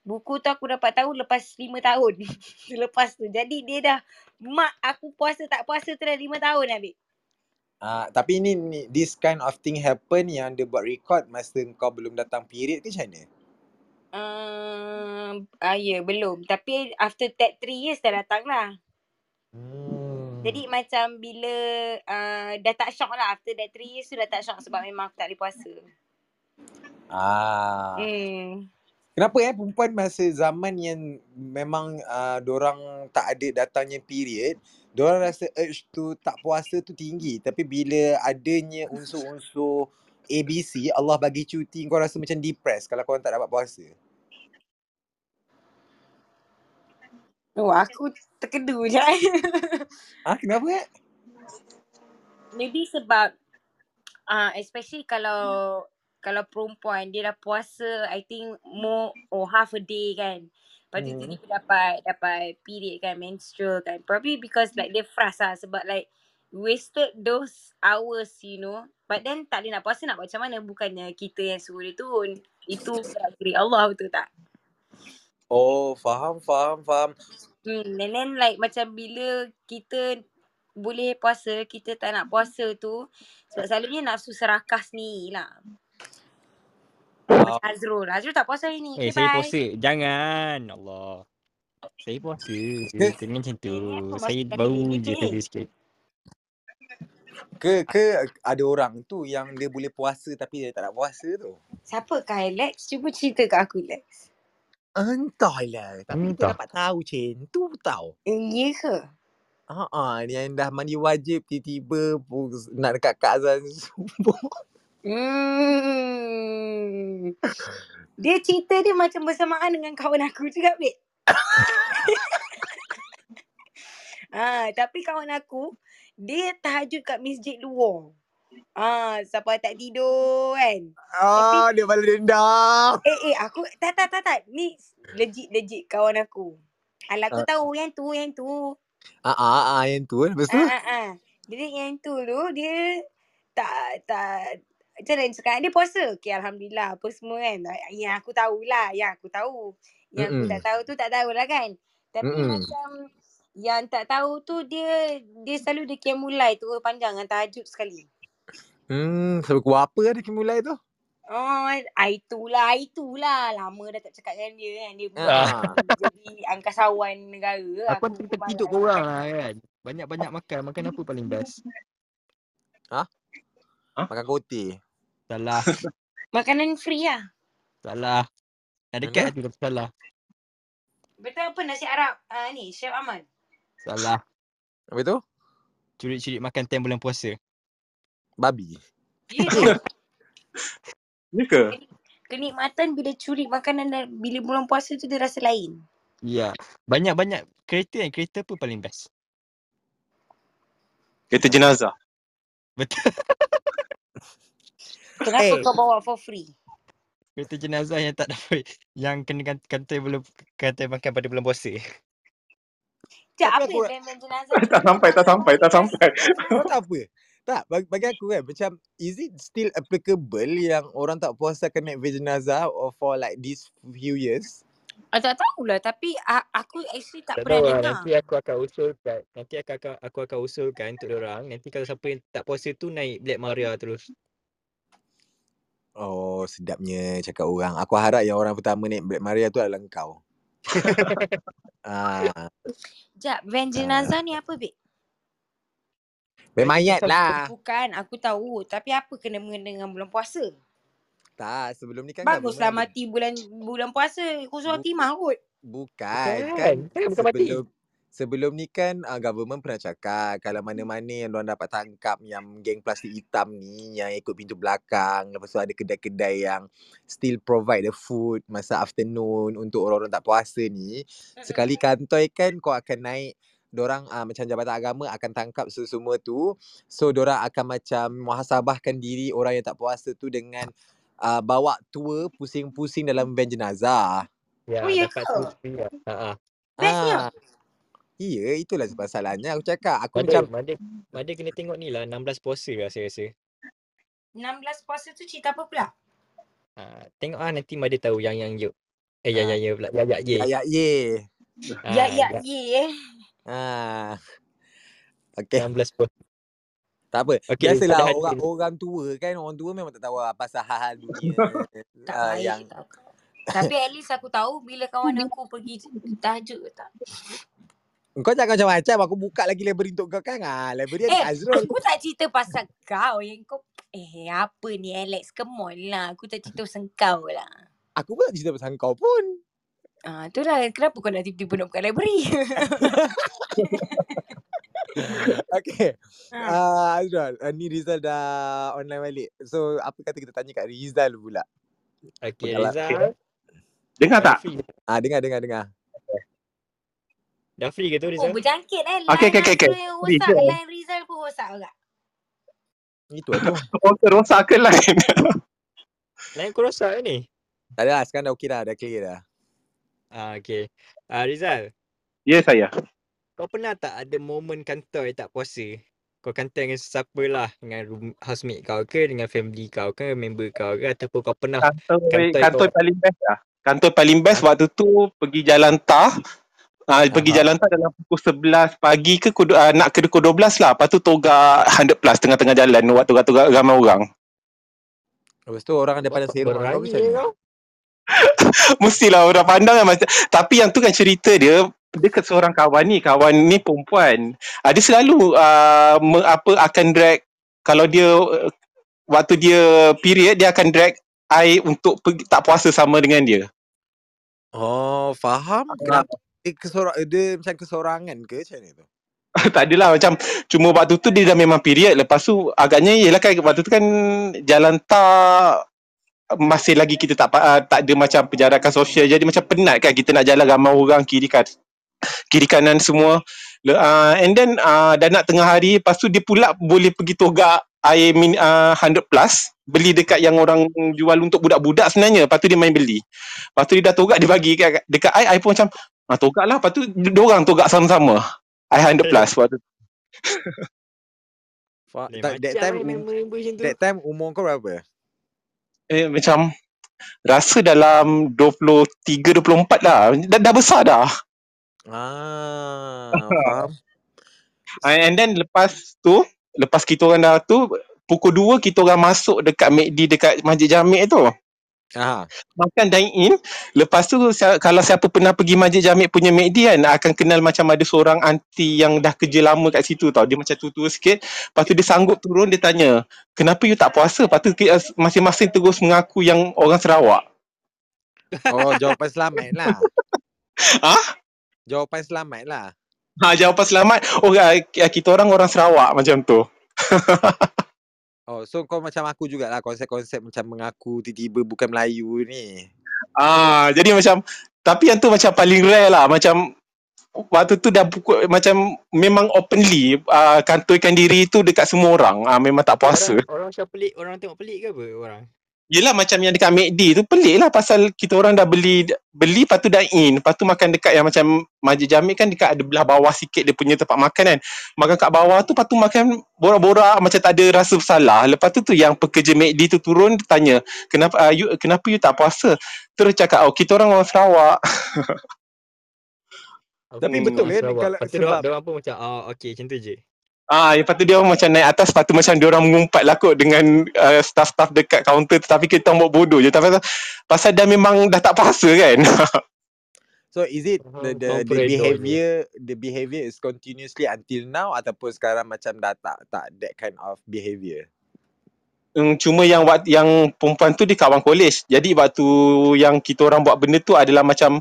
Buku tu aku dapat tahu lepas 5 tahun. lepas tu. Jadi dia dah mak aku puasa tak puasa tu dah 5 tahun adik. Ah, tapi ni, ni this kind of thing happen yang dia buat record masa kau belum datang period ke macam mana? Um, ah, ya, yeah, belum. Tapi after that 3 years dah datang lah. Hmm. Jadi macam bila uh, dah tak shock lah. After that 3 years tu dah tak shock sebab memang aku tak boleh puasa. Ah. Hmm. Kenapa eh perempuan masa zaman yang memang uh, dorang tak ada datangnya period, dorang rasa urge tu tak puasa tu tinggi. Tapi bila adanya unsur-unsur ABC, Allah bagi cuti, kau rasa macam depressed kalau kau tak dapat puasa. Oh, aku terkedu je. Ah, kenapa eh? Maybe sebab uh, especially kalau kalau perempuan dia dah puasa I think more or half a day kan. Lepas tu Hmm. tiba-tiba dapat dapat period kan menstrual kan. Probably because like dia frust lah sebab like wasted those hours you know. But then tak boleh nak puasa nak macam mana. Bukannya kita yang suruh dia turun. Itu gerak Allah betul tak? Oh, faham, faham, faham. Hmm, and then like macam bila kita boleh puasa, kita tak nak puasa tu sebab selalunya nafsu serakah ni lah. Ah, Macam Azrul. Azrul tak puasa hari ni. Eh, Okay, saya bye. puasa. Jangan. Allah. Saya puasa. ke, Jangan macam tu. Saya baru je tadi sikit. ke, ke ada orang tu yang dia boleh puasa tapi dia tak nak puasa tu. Siapa kah Alex? Cuba cerita kat aku Alex. Entahlah. Tapi Entah. dapat tahu macam tu tau. Eh, ya ke? Ha ah, yang dah mandi wajib tiba-tiba nak dekat Kak Azan subuh. Hmm. Dia cerita dia macam bersamaan dengan kawan aku juga, Bek. ah, tapi kawan aku, dia tahajud kat masjid luar. Ah, sampai tak tidur kan. Tapi Ah, dia balas dendam. eh eh aku tak tak tak tak. Ni legit legit kawan aku. Alah aku Ah, tahu yang tu yang tu. ah, ah, ah, yang tu lepas tu. Ah ah ah. Jadi yang tu tu dia tak tak macam mana sekarang dia puasa. Okey alhamdulillah apa semua kan. Yang aku tahulah, yang aku tahu. Yang aku Mm-mm. tak tahu tu tak tahulah kan. Tapi Mm-mm. macam yang tak tahu tu dia dia selalu dia mulai tu panjang dengan tahajud sekali. Hmm, sebab kau apa ada kimulai tu? Oh, ah, itulah, itulah. Lama dah tak cakap dengan dia kan. Dia Ah. jadi angkasawan negara. Aku Aku terpeti untuk korang lah kan. Banyak-banyak makan. Makan apa paling best? Makan roti. Salah. Makanan free lah. Salah. Ada tu dah salah. Betul apa nasi Arab? Ah ni, Chef Aman. Salah. Apa tu? Curi-curi makan time bulan puasa. Babi. Ya. Ya ke? Kenikmatan bila curi makanan dan bila bulan puasa tu dia rasa lain. Ya. Banyak-banyak kereta kan. Kereta apa paling best? Kereta jenazah. Betul. Kenapa Eh. kau bawa for free? Kereta jenazah yang tak dapat. Yang kena kantai bulan kantai makan pada bulan puasa. Sekejap, Tapi apa aku- yang van jenazah? Tak sampai, tak sampai, tak sampai. Kau tak apa? Tak, bagi, bagi aku kan macam is it still applicable yang orang tak puasa akan naik jenazah or for like these few years? Ah, tak tahulah tapi ah, aku actually tak, Tak pernah lah. dengar. Nanti aku akan usulkan. Nanti aku akan, aku akan usulkan untuk orang. Nanti kalau siapa yang tak puasa tu naik Black Maria terus. Oh, sedapnya cakap orang. Aku harap yang orang pertama naik Black Maria tu adalah kau. ah, Sekejap, van jenazah ni apa, Bek? van mayat lah. Bukan, aku tahu. Tapi apa kena mengena dengan bulan puasa? Tak, sebelum ni kan Baguslah mati bulan bulan puasa. Khusus Bu- timah kot. Bukan, Bukan. kan Kan bukan mati. Sebelum ni kan uh, government pernah cakap kalau mana-mana yang orang dapat tangkap yang geng plastik hitam ni yang ikut pintu belakang lepas tu ada kedai-kedai yang still provide the food masa afternoon untuk orang-orang tak puasa ni sekali kantoi kan kau akan naik dorang uh, macam jabatan agama akan tangkap semua tu so dorang akan macam muhasabahkan diri orang yang tak puasa tu dengan uh, bawa tour pusing-pusing dalam van jenazah Ya, Oh, ya dapat ke? tu lah. Ha, ha. Bestnya. Iya, itulah masalahnya. Aku cakap, aku Mada, macam Mada, Mada kena tengok ni lah 16 puasa lah saya rasa. 16 puasa tu cerita apa pula? Ha, tengok ah nanti Mada tahu yang yang yuk. Eh yang Ah. yang ya pula. Ya ya ye. ya ya ye. Ya, ya, ye. Ah. Okay, 16 puasa. tak apa. Okey, Biasalah orang ni. orang tua kan, orang tua memang tak tahu apa pasal hal-hal dunia Tak ah, baik yang tau. Tapi at least aku tahu bila kawan aku pergi tahajud ke tak. Kau jangan macam-macam aku buka lagi library untuk kau kan. Ah, library ada Eh, Azrul. aku tak cerita pasal kau yang kau Eh apa ni Alex Come on lah Aku tak cerita pasal kau lah Aku pun tak cerita pasal kau pun. Ah, tu lah kenapa kau nak tiba-tiba nak buka library Okay. Ah, Azrul, uh, ni Rizal dah online balik. So, apa kata kita tanya kat Rizal pula? Okey Kalau- Rizal. Dengar tak? Ah, dengar dengar dengar. Dah free ke tu Oh Rizal? berjangkit eh Okey, Line okey, okey, aku okey. yang Free rosak je. Line Rizal pun rosak juga Itu lah tu. Oh, terosak ke lain? Lain kau rosak ke ni? tak ada lah, sekarang dah okey dah, dah clear dah. Ah okey. Ah Rizal, Ya, saya. kau pernah tak ada momen kantor tak puasa? Kau kantor dengan sesiapa lah Dengan room, housemate kau ke Dengan family kau ke Member kau ke Ataupun kau pernah Kantor, Kantor kantor kau. paling best lah. Kantor paling best waktu tu pergi jalan tah. Uh, pergi Aha. jalan tah dalam pukul 11 pagi ke kudu, uh, nak ke pukul 12 lah. Lepas tu togak 100 plus tengah-tengah jalan waktu togak ramai orang. Lepas tu orang daripada serong kau Berani macam mana? kau Mestilah orang pandang kan macam tapi yang tu kan cerita dia ke seorang kawan ni, kawan ni perempuan. Uh, dia selalu uh, me, apa akan drag kalau dia uh, waktu dia period dia akan drag air untuk pergi, tak puasa sama dengan dia. Oh, faham. Kenapa? Dia, kesorang, dia macam kesorangan ke? Macam mana tu? tak adalah macam cuma waktu tu dia dah memang period. Lepas tu agaknya yelah kan waktu tu kan jalan tak masih lagi kita tak uh, tak ada macam penjarakan sosial. Jadi macam penat kan kita nak jalan ramai orang kiri kan kiri kanan semua. Uh, and then uh, dah nak tengah hari lepas tu dia pula boleh pergi togak air min, uh, 100 plus. Beli dekat yang orang jual untuk budak-budak sebenarnya. Lepas tu dia main beli. Lepas tu dia dah togak dia bagi dekat, dekat air air pun macam ah, togak lah lepas tu dia orang togak sama-sama I 100 plus waktu tu. That macam time eh um, that time umur kau berapa? Eh macam rasa dalam 23 24 lah. Dah, dah besar dah. Ah, faham. Ah, And then lepas tu, lepas kita orang dah tu, pukul 2 kita orang masuk dekat McD dekat Masjid Jamik tu. Ah. Makan dine in. Lepas tu kalau siapa pernah pergi Masjid Jamik punya McD kan akan kenal macam ada seorang aunty yang dah kerja lama kat situ tau. Dia macam tua-tua sikit. Lepas tu dia sanggup turun dia tanya, "Kenapa you tak puasa?" Lepas tu masing-masing terus mengaku yang orang Sarawak. Oh, jawapan selamat lah. Ah? Jawapan selamat lah. Ha jawapan selamat. Oh uh, kita orang orang Sarawak macam tu. Oh, so kau macam aku jugalah konsep-konsep macam mengaku tiba-tiba bukan Melayu ni. Ah, jadi macam tapi yang tu macam paling rare lah macam waktu tu dah pukul macam memang openly uh, kantorkan diri tu dekat semua orang. Ah memang tak puasa. Orang, orang macam pelik, orang tengok pelik ke apa orang? Yelah macam yang dekat McD tu pelik lah pasal kita orang dah beli beli lepas tu dah in. Lepas tu makan dekat yang macam Masjid Jamik kan dekat ada belah bawah sikit dia punya tempat makan kan. Makan kat bawah tu lepas tu makan borak-borak macam tak ada rasa bersalah. Lepas tu tu yang pekerja McD tu turun dia tanya kenapa uh, you, kenapa you tak puasa? Terus cakap oh kita orang orang Sarawak. Tapi betul kan kalau sebab dia orang pun macam ah okey macam tu je. Ah, lepas tu dia orang macam naik atas, lepas tu macam dia orang mengumpat lah kot dengan uh, staff-staff dekat kaunter tu. Tapi kita orang buat bodoh je. Tapi pasal dah memang dah tak puasa kan. So is it the the, the behavior the behavior is continuously until now ataupun sekarang macam dah tak tak that kind of behavior? Cuma yang waktu yang perempuan tu dia kawan college. Jadi waktu yang kita orang buat benda tu adalah macam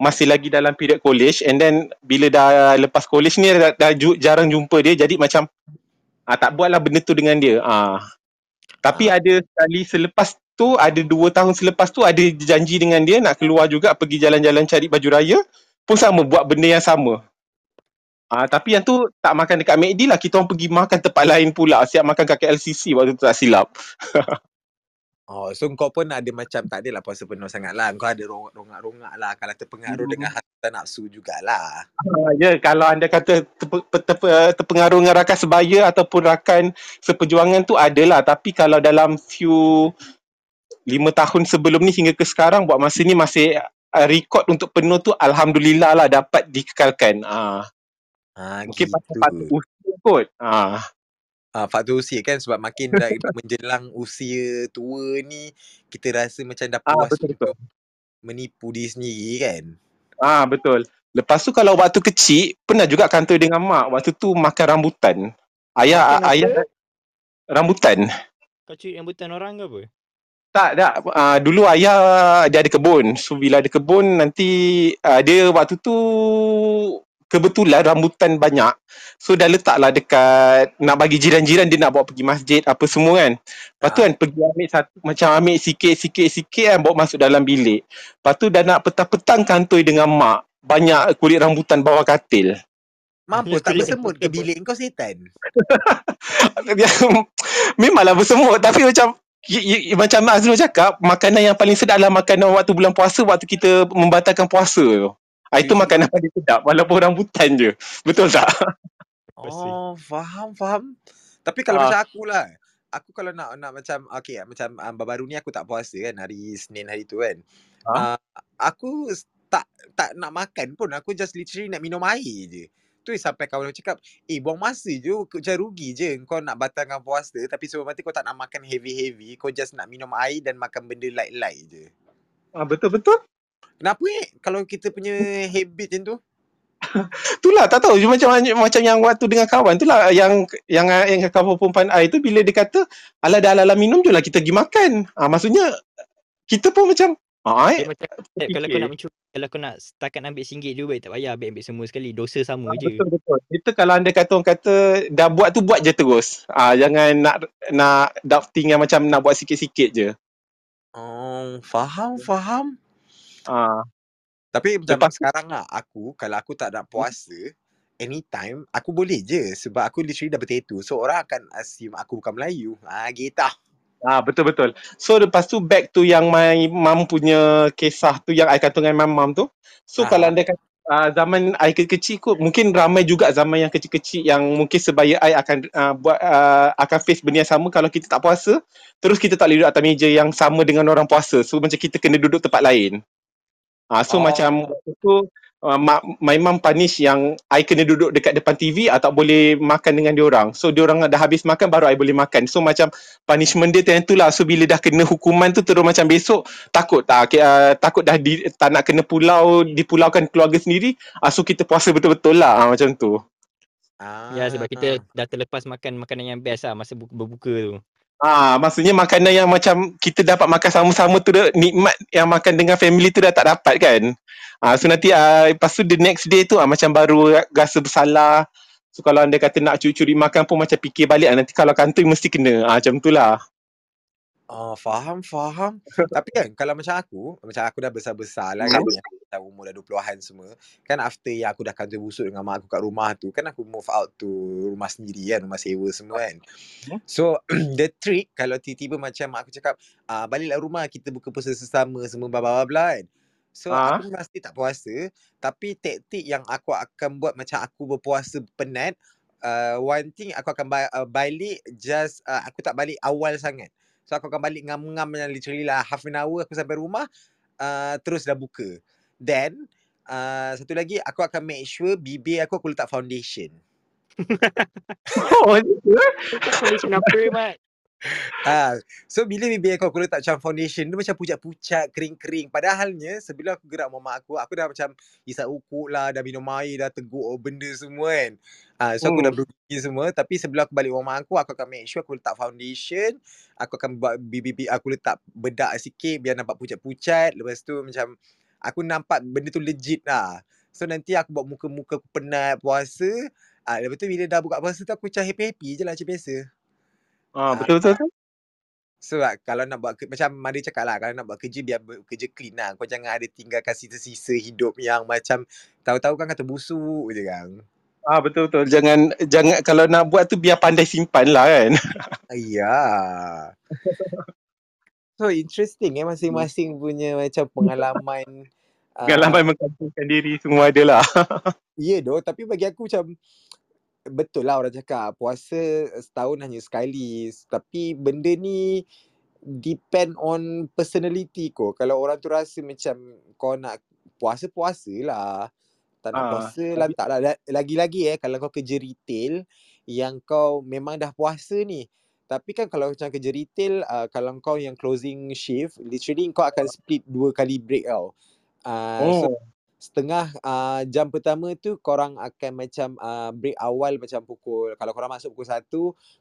masih lagi dalam period college and then bila dah lepas college ni dah, dah ju, jarang jumpa dia jadi macam ah, tak buatlah benda tu dengan dia. Ah. Tapi Ah. ada sekali selepas tu ada dua tahun selepas tu ada janji dengan dia nak keluar juga pergi jalan-jalan cari baju raya pun sama buat benda yang sama. Ah tapi yang tu tak makan dekat McD lah kita orang pergi makan tempat lain pula siap makan kat KLCC waktu tu tak silap. Oh, so kau pun ada macam tak adalah puasa penuh sangat lah. Kau ada rongak-rongak lah. Kalau terpengaruh Hmm. dengan hasutan nafsu jugalah. Ah, ya kalau anda kata terpe, terpe, terpengaruh dengan rakan sebaya ataupun rakan seperjuangan tu adalah tapi kalau dalam few lima tahun sebelum ni hingga ke sekarang buat masa ni masih uh, rekod untuk penuh tu alhamdulillah lah dapat dikekalkan. Ah Ha, mungkin gitu. pasal faktor usia kot. Ah Ah, faktor usia kan sebab makin dah menjelang usia tua ni kita rasa macam dah ah puas betul betul. untuk menipu diri sendiri kan. Ah betul. Lepas tu kalau waktu kecil pernah juga kantor dengan mak waktu tu makan rambutan. Ayah Makan ayah apa? rambutan. Kau curi rambutan orang ke apa? Tak, tak. Uh, dulu ayah dia ada kebun. So bila ada kebun nanti uh, dia waktu tu kebetulan rambutan banyak. So dah letaklah dekat nak bagi jiran-jiran dia nak bawa pergi masjid apa semua kan. Lepas tu Ah. kan pergi ambil satu macam ambil sikit-sikit-sikit kan bawa masuk dalam bilik. Lepas tu dah nak petang-petang kantoi dengan mak. Banyak kulit rambutan bawah katil. Mampus tak bersemut ke bilik kau setan? Memanglah bersemut tapi macam y- y- macam Azrul cakap makanan yang paling sedap adalah makanan waktu bulan puasa waktu kita membatalkan puasa tu. Ah, itu makanan paling sedap walaupun rambutan je. Betul tak? Oh, faham, faham. Tapi kalau Ah. macam aku lah. Aku kalau nak nak macam okay macam um, baru ni aku tak puasa kan hari Senin hari tu kan. Ah. Uh, aku tak tak nak makan pun aku just literally nak minum air je. Tu sampai kawan aku cakap, "Eh buang masa je, kau macam rugi je kau nak batalkan puasa tapi sebelum mati kau tak nak makan heavy-heavy, kau just nak minum air dan makan benda light-light je." Ah, betul betul. Kenapa eh kalau kita punya habit macam tu? Itulah tak tahu Cuma macam macam yang waktu dengan kawan tu lah yang yang yang kawan perempuan air tu bila dia kata ala dah ala minum je lah kita pergi makan. Ah maksudnya kita pun macam ah eh, macam eh, kalau kau nak mencuri, kalau kau nak setakat ambil RM1 dulu baik tak payah ambil ambil semua sekali. Dosa sama Ah, je. betul betul. Itu kalau anda kata orang kata dah buat tu buat je terus. Ah jangan nak nak doubting yang macam nak buat sikit-sikit je. Oh, faham, faham. Ah Tapi macam Lepas sekarang lah aku kalau aku tak nak puasa anytime aku boleh je sebab aku literally dah bertattoo. So orang akan assume aku bukan Melayu. Ah gitu. ah betul betul. So lepas tu back tu yang my mum punya kisah tu yang I kata dengan my mum tu. So Ah. kalau anda kata uh, zaman I kecil-kecil kot mungkin ramai juga zaman yang kecil-kecil yang mungkin sebaya I akan uh, buat uh, akan face benda yang sama kalau kita tak puasa terus kita tak boleh duduk atas meja yang sama dengan orang puasa so macam kita kena duduk tempat lain uh, so Oh. macam tu uh, mak, my mum punish yang I kena duduk dekat depan TV atau boleh makan dengan diorang so diorang dah habis makan baru I boleh makan. So macam punishment dia time tu lah. So bila dah kena hukuman tu terus macam besok takut. Tak uh, takut dah di, tak nak kena pulau dipulaukan keluarga sendiri. Uh, so kita puasa betul-betul lah. Uh, macam tu. Ah. Ya sebab kita dah terlepas makan makanan yang best lah masa bu- berbuka tu. Ah, maksudnya makanan yang macam kita dapat makan sama-sama tu dah, nikmat yang makan dengan family tu dah tak dapat kan. Ah, so nanti ah, lepas tu the next day tu ah, macam baru rasa bersalah. So kalau anda kata nak curi-curi makan pun macam fikir balik ah, nanti kalau kantoi mesti kena. Ah, macam tu lah. Oh, faham, faham. Tapi kan kalau macam aku, macam aku dah besar-besar lah kan, yang dah umur dah 20-an semua. Kan after yang aku dah kantor busuk dengan mak aku kat rumah tu, kan aku move out to rumah sendiri kan, rumah sewa semua kan. Hmm. So, the trick kalau tiba-tiba macam mak aku cakap, ah, baliklah rumah kita buka puasa sesama semua bla bla bla kan. So, Ah. aku mesti tak puasa. Tapi taktik yang aku akan buat macam aku berpuasa penat, uh, one thing aku akan ba- uh, balik just, uh, aku tak balik awal sangat. So aku akan balik ngam-ngam yang literally lah half an hour aku sampai rumah uh, terus dah buka. Then uh, satu lagi aku akan make sure bibir aku aku letak foundation. Oh, foundation apa Mat? Ah, so bila bibir aku aku letak macam foundation dia macam pucat-pucat, kering-kering. Padahalnya sebelum aku gerak dengan mak aku, aku dah macam isap ukuk lah, dah minum air, dah teguk benda semua kan. Ah, so aku dah Hmm. berugi semua tapi sebelum aku balik rumah aku, aku akan make sure aku letak foundation, aku akan buat bibir aku letak bedak sikit biar nampak pucat-pucat. Lepas tu macam aku nampak benda tu legit lah. So nanti aku buat muka-muka aku penat puasa. Ah, lepas tu bila dah buka puasa tu aku macam happy-happy je lah macam biasa. Ah, betul betul. betul. So lah, kalau nak buat ke, macam Mada cakap lah kalau nak buat kerja biar kerja clean lah. Kau jangan ada tinggalkan sisa-sisa hidup yang macam tahu-tahu kan kata busuk je kan. Ah, betul betul. Jangan jangan kalau nak buat tu biar pandai simpan lah kan. Ya. So interesting eh masing-masing punya macam pengalaman. ah, Pengalaman mengkampungkan diri semua ada lah. Ya doh, tapi bagi aku macam betul lah orang cakap puasa setahun hanya sekali. Tapi benda ni depend on personality kau. Kalau orang tu rasa macam kau nak puasa puasa lah. Tak nak Ah, puasa lah tak lah. La- Lagi-lagi eh kalau kau kerja retail yang kau memang dah puasa ni. Tapi kan kalau macam kerja retail uh, kalau kau yang closing shift literally kau akan split dua kali break tau. Uh, so Oh. setengah uh, jam pertama tu korang akan macam uh, break awal macam pukul kalau korang masuk pukul 1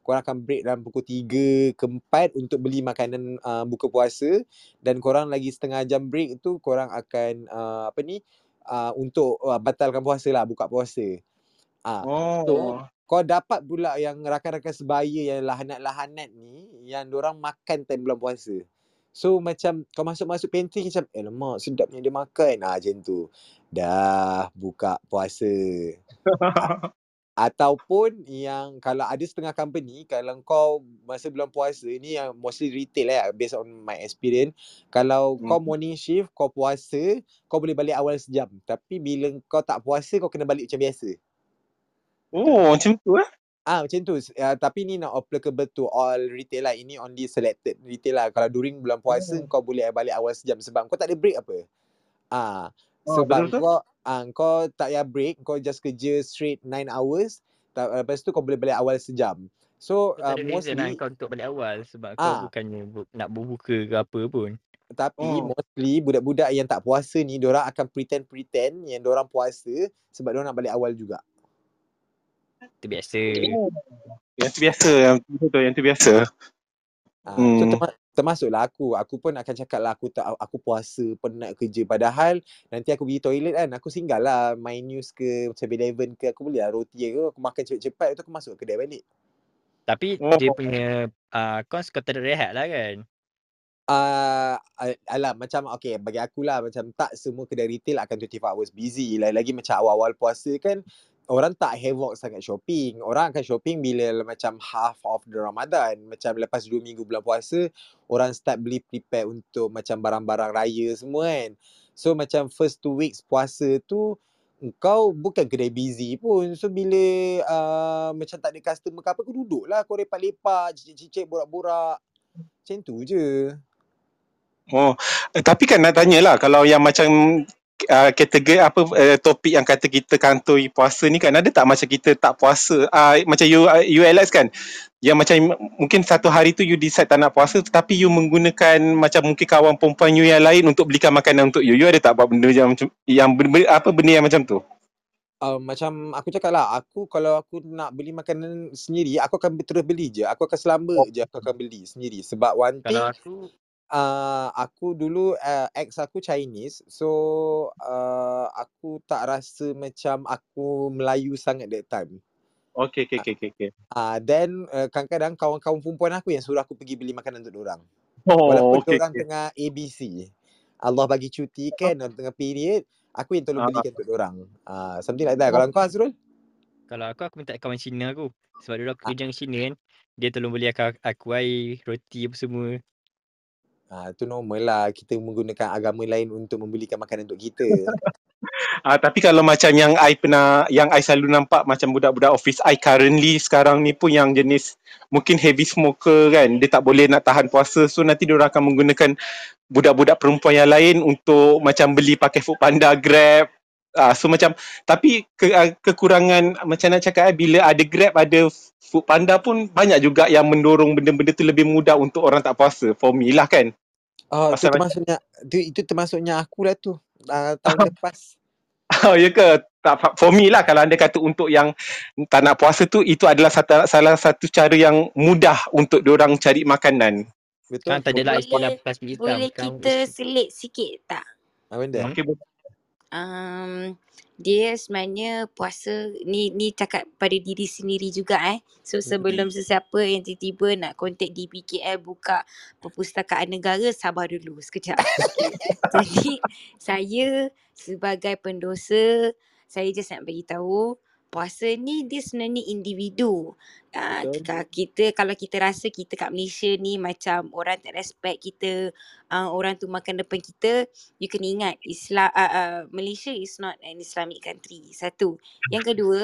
korang akan break dalam pukul 3 ke 4 untuk beli makanan uh, buka puasa dan korang lagi setengah jam break tu korang akan uh, apa ni uh, untuk uh, batalkan puasa lah buka puasa. So Oh. kau dapat pula yang rakan-rakan sebaya yang lahanat-lahanat ni yang orang makan time bulan puasa. So macam kau masuk-masuk pantry macam eh lemak sedapnya dia makan. Ah macam tu. Dah buka puasa. Ataupun yang kalau ada setengah company kalau kau masa bulan puasa ni yang mostly retail lah based on my experience kalau kau Hmm. morning shift kau puasa kau boleh balik awal sejam tapi bila kau tak puasa kau kena balik macam biasa. Oh, macam tu eh. Ah macam tu. Uh, tapi ni not applicable to all retail lah. Ini only selected retail lah. Kalau during bulan puasa Oh. kau boleh balik awal sejam sebab kau tak ada break apa. Ah Oh, sebab betul. kau ah kau tak payah break, kau just kerja straight 9 hours. Ta- Lepas tu kau boleh balik awal sejam. So tak uh, lah mostly kau untuk balik awal sebab kau ah bukannya bu- nak berbuka ke apa pun. tapi Oh. mostly budak-budak yang tak puasa ni diorang akan pretend-pretend yang diorang puasa sebab diorang nak balik awal juga. Itu biasa. Yang tu biasa, yang tu yang tu biasa. Ah, so Hmm. terma- termasuklah aku. Aku pun akan cakap lah aku tak aku puasa penat kerja padahal nanti aku pergi toilet kan aku singgah lah main news ke macam Eleven ke aku beli lah roti ke aku makan cepat-cepat lepas tu aku masuk kedai balik. Tapi Oh. dia punya uh, cons kau tak ada rehat lah kan. Ah, uh, alah macam okay bagi aku lah macam tak semua kedai retail akan 24 hours busy. Lagi-lagi macam awal-awal puasa kan orang tak havoc sangat shopping. Orang akan shopping bila macam half of the Ramadan. Macam lepas 2 minggu bulan puasa, orang start beli prepare untuk macam barang-barang raya semua kan. So macam first two weeks puasa tu, kau bukan kedai busy pun. So bila uh, macam tak ada customer ke apa, kau duduk lah. Kau lepak-lepak, cicik-cicik, borak-borak. Macam tu je. Oh, eh, tapi kan nak tanya lah kalau yang macam uh, kategori apa uh, topik yang kata kita kantoi puasa ni kan ada tak macam kita tak puasa uh, macam you uh, you Alex kan yang macam mungkin satu hari tu you decide tak nak puasa tetapi you menggunakan macam mungkin kawan perempuan you yang lain untuk belikan makanan untuk you you ada tak buat benda yang macam yang benda, apa benda yang macam tu Uh, macam aku cakap lah, aku kalau aku nak beli makanan sendiri, aku akan terus beli je. Aku akan selamba Oh. je aku akan beli sendiri. Sebab one thing, Kalau aku uh, aku dulu uh, ex aku Chinese so uh, aku tak rasa macam aku Melayu sangat that time okay okay okay okay, okay. uh, then uh, kadang-kadang kawan-kawan perempuan aku yang suruh aku pergi beli makanan untuk orang oh walaupun okay, orang okay. tengah ABC Allah bagi cuti kan orang tengah period aku yang tolong Ah. belikan untuk orang uh, something like that kalau kau Azrul kalau aku aku minta kawan Cina aku. Sebab dulu aku Ah. kerja dengan Cina kan. Dia tolong beli aku, aku air, roti apa semua. Ah, tu normal lah. Kita menggunakan agama lain untuk membelikan makanan untuk kita. Ah tapi kalau macam yang I pernah yang I selalu nampak macam budak-budak office I currently sekarang ni pun yang jenis mungkin heavy smoker kan. Dia tak boleh nak tahan puasa. So nanti dia akan menggunakan budak-budak perempuan yang lain untuk macam beli pakai food panda grab ah so macam tapi ke, ah, kekurangan macam nak cakap eh, bila ada grab ada food panda pun banyak juga yang mendorong benda-benda tu lebih mudah untuk orang tak puasa for me lah kan Oh, tu Pasal macam- termasuknya tu, itu termasuknya aku lah tu. Uh, tahun lepas. Oh ya ke? Tak for me lah kalau anda kata untuk yang tak nak puasa tu itu adalah satu, salah satu cara yang mudah untuk diorang cari makanan. Betul. Kan tak adalah Boleh- istilah plastik hitam. Boleh kita selit sikit tak? Apa benda? Hmm. Um, dia sebenarnya puasa ni ni cakap pada diri sendiri juga eh. So sebelum sesiapa yang tiba-tiba nak kontak DPKL buka perpustakaan negara sabar dulu sekejap. Jadi saya sebagai pendosa saya just nak bagi tahu puasa ni dia sebenarnya individu. Uh, kita kalau kita rasa kita kat Malaysia ni macam orang tak respect kita, uh, orang tu makan depan kita, you kena ingat Islam uh, uh, Malaysia is not an Islamic country. Satu. Yang kedua,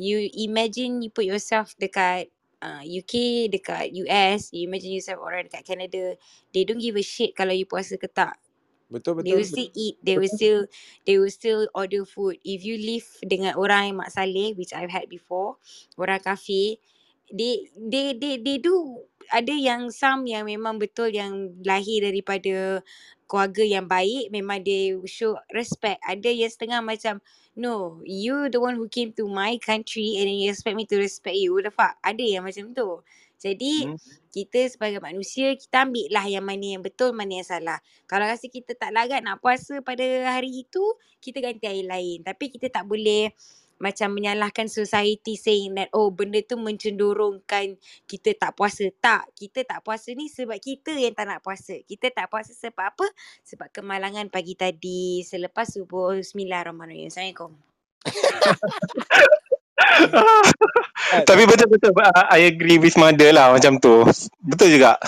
you imagine you put yourself dekat uh, UK, dekat US, you imagine yourself orang dekat Canada, they don't give a shit kalau you puasa ke tak. Betul They betul. will still eat. They will still they will still order food. If you live dengan orang yang mak saleh, which I've had before, orang kafir, they they they they do ada yang some yang memang betul yang lahir daripada keluarga yang baik memang they show respect ada yang setengah macam no you the one who came to my country and then you expect me to respect you the fuck ada yang macam tu jadi Hmm. kita sebagai manusia kita ambil lah yang mana yang betul mana yang salah kalau rasa kita tak larat nak puasa pada hari itu kita ganti hari lain tapi kita tak boleh macam menyalahkan society saying that oh benda tu mencenderungkan kita tak puasa. Tak, kita tak puasa ni sebab kita yang tak nak puasa. Kita tak puasa sebab apa? Sebab kemalangan pagi tadi selepas subuh. Bismillahirrahmanirrahim. Assalamualaikum. Tapi betul-betul I agree with mother lah macam tu. Betul juga.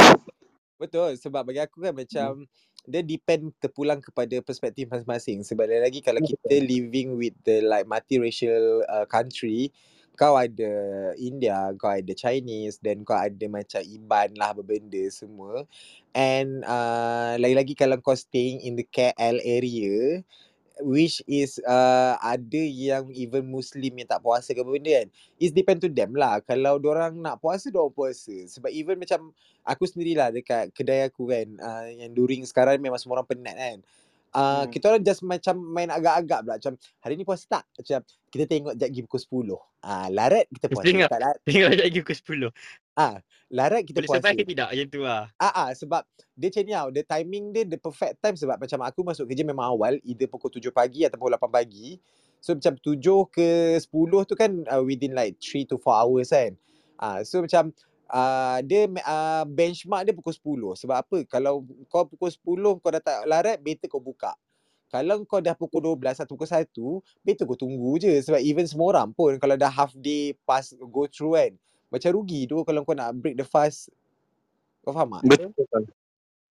Betul sebab bagi aku kan macam dia depend terpulang kepada perspektif masing-masing sebab lagi kalau kita living with the like multiracial uh, country kau ada India, kau ada Chinese dan kau ada macam Iban lah berbenda semua and uh, lagi-lagi kalau kau staying in the KL area which is uh, ada yang even Muslim yang tak puasa ke benda kan. It's depend to them lah. Kalau orang nak puasa, diorang puasa. Sebab even macam Aku sendirilah dekat kedai aku kan uh, Yang during sekarang memang semua orang penat kan. Uh, Hmm. Kita orang just macam main agak-agak pula. Macam hari ni puasa tak? Macam kita tengok jap pergi pukul 10 uh, Larat kita puasa. tak larat. Tengok lagi pukul 10. Larat kita Boleh puasa survive ke tidak macam tu lah. Ah, ah sebab dia macam ni tau. The timing dia the perfect time sebab macam aku masuk kerja memang awal either pukul 7 pagi ataupun 8 pagi. So macam 7 ke 10 tu kan uh, within like 3 to 4 hours kan. Ah so macam uh, dia uh, benchmark dia pukul 10 sebab apa? Kalau kau pukul 10 kau dah tak larat better kau buka. Kalau kau dah pukul 12 atau pukul 1, better kau tunggu je. Sebab even semua orang pun kalau dah half day pass go through kan. Macam rugi tu kalau kau nak break the fast. Kau faham tak? Betul.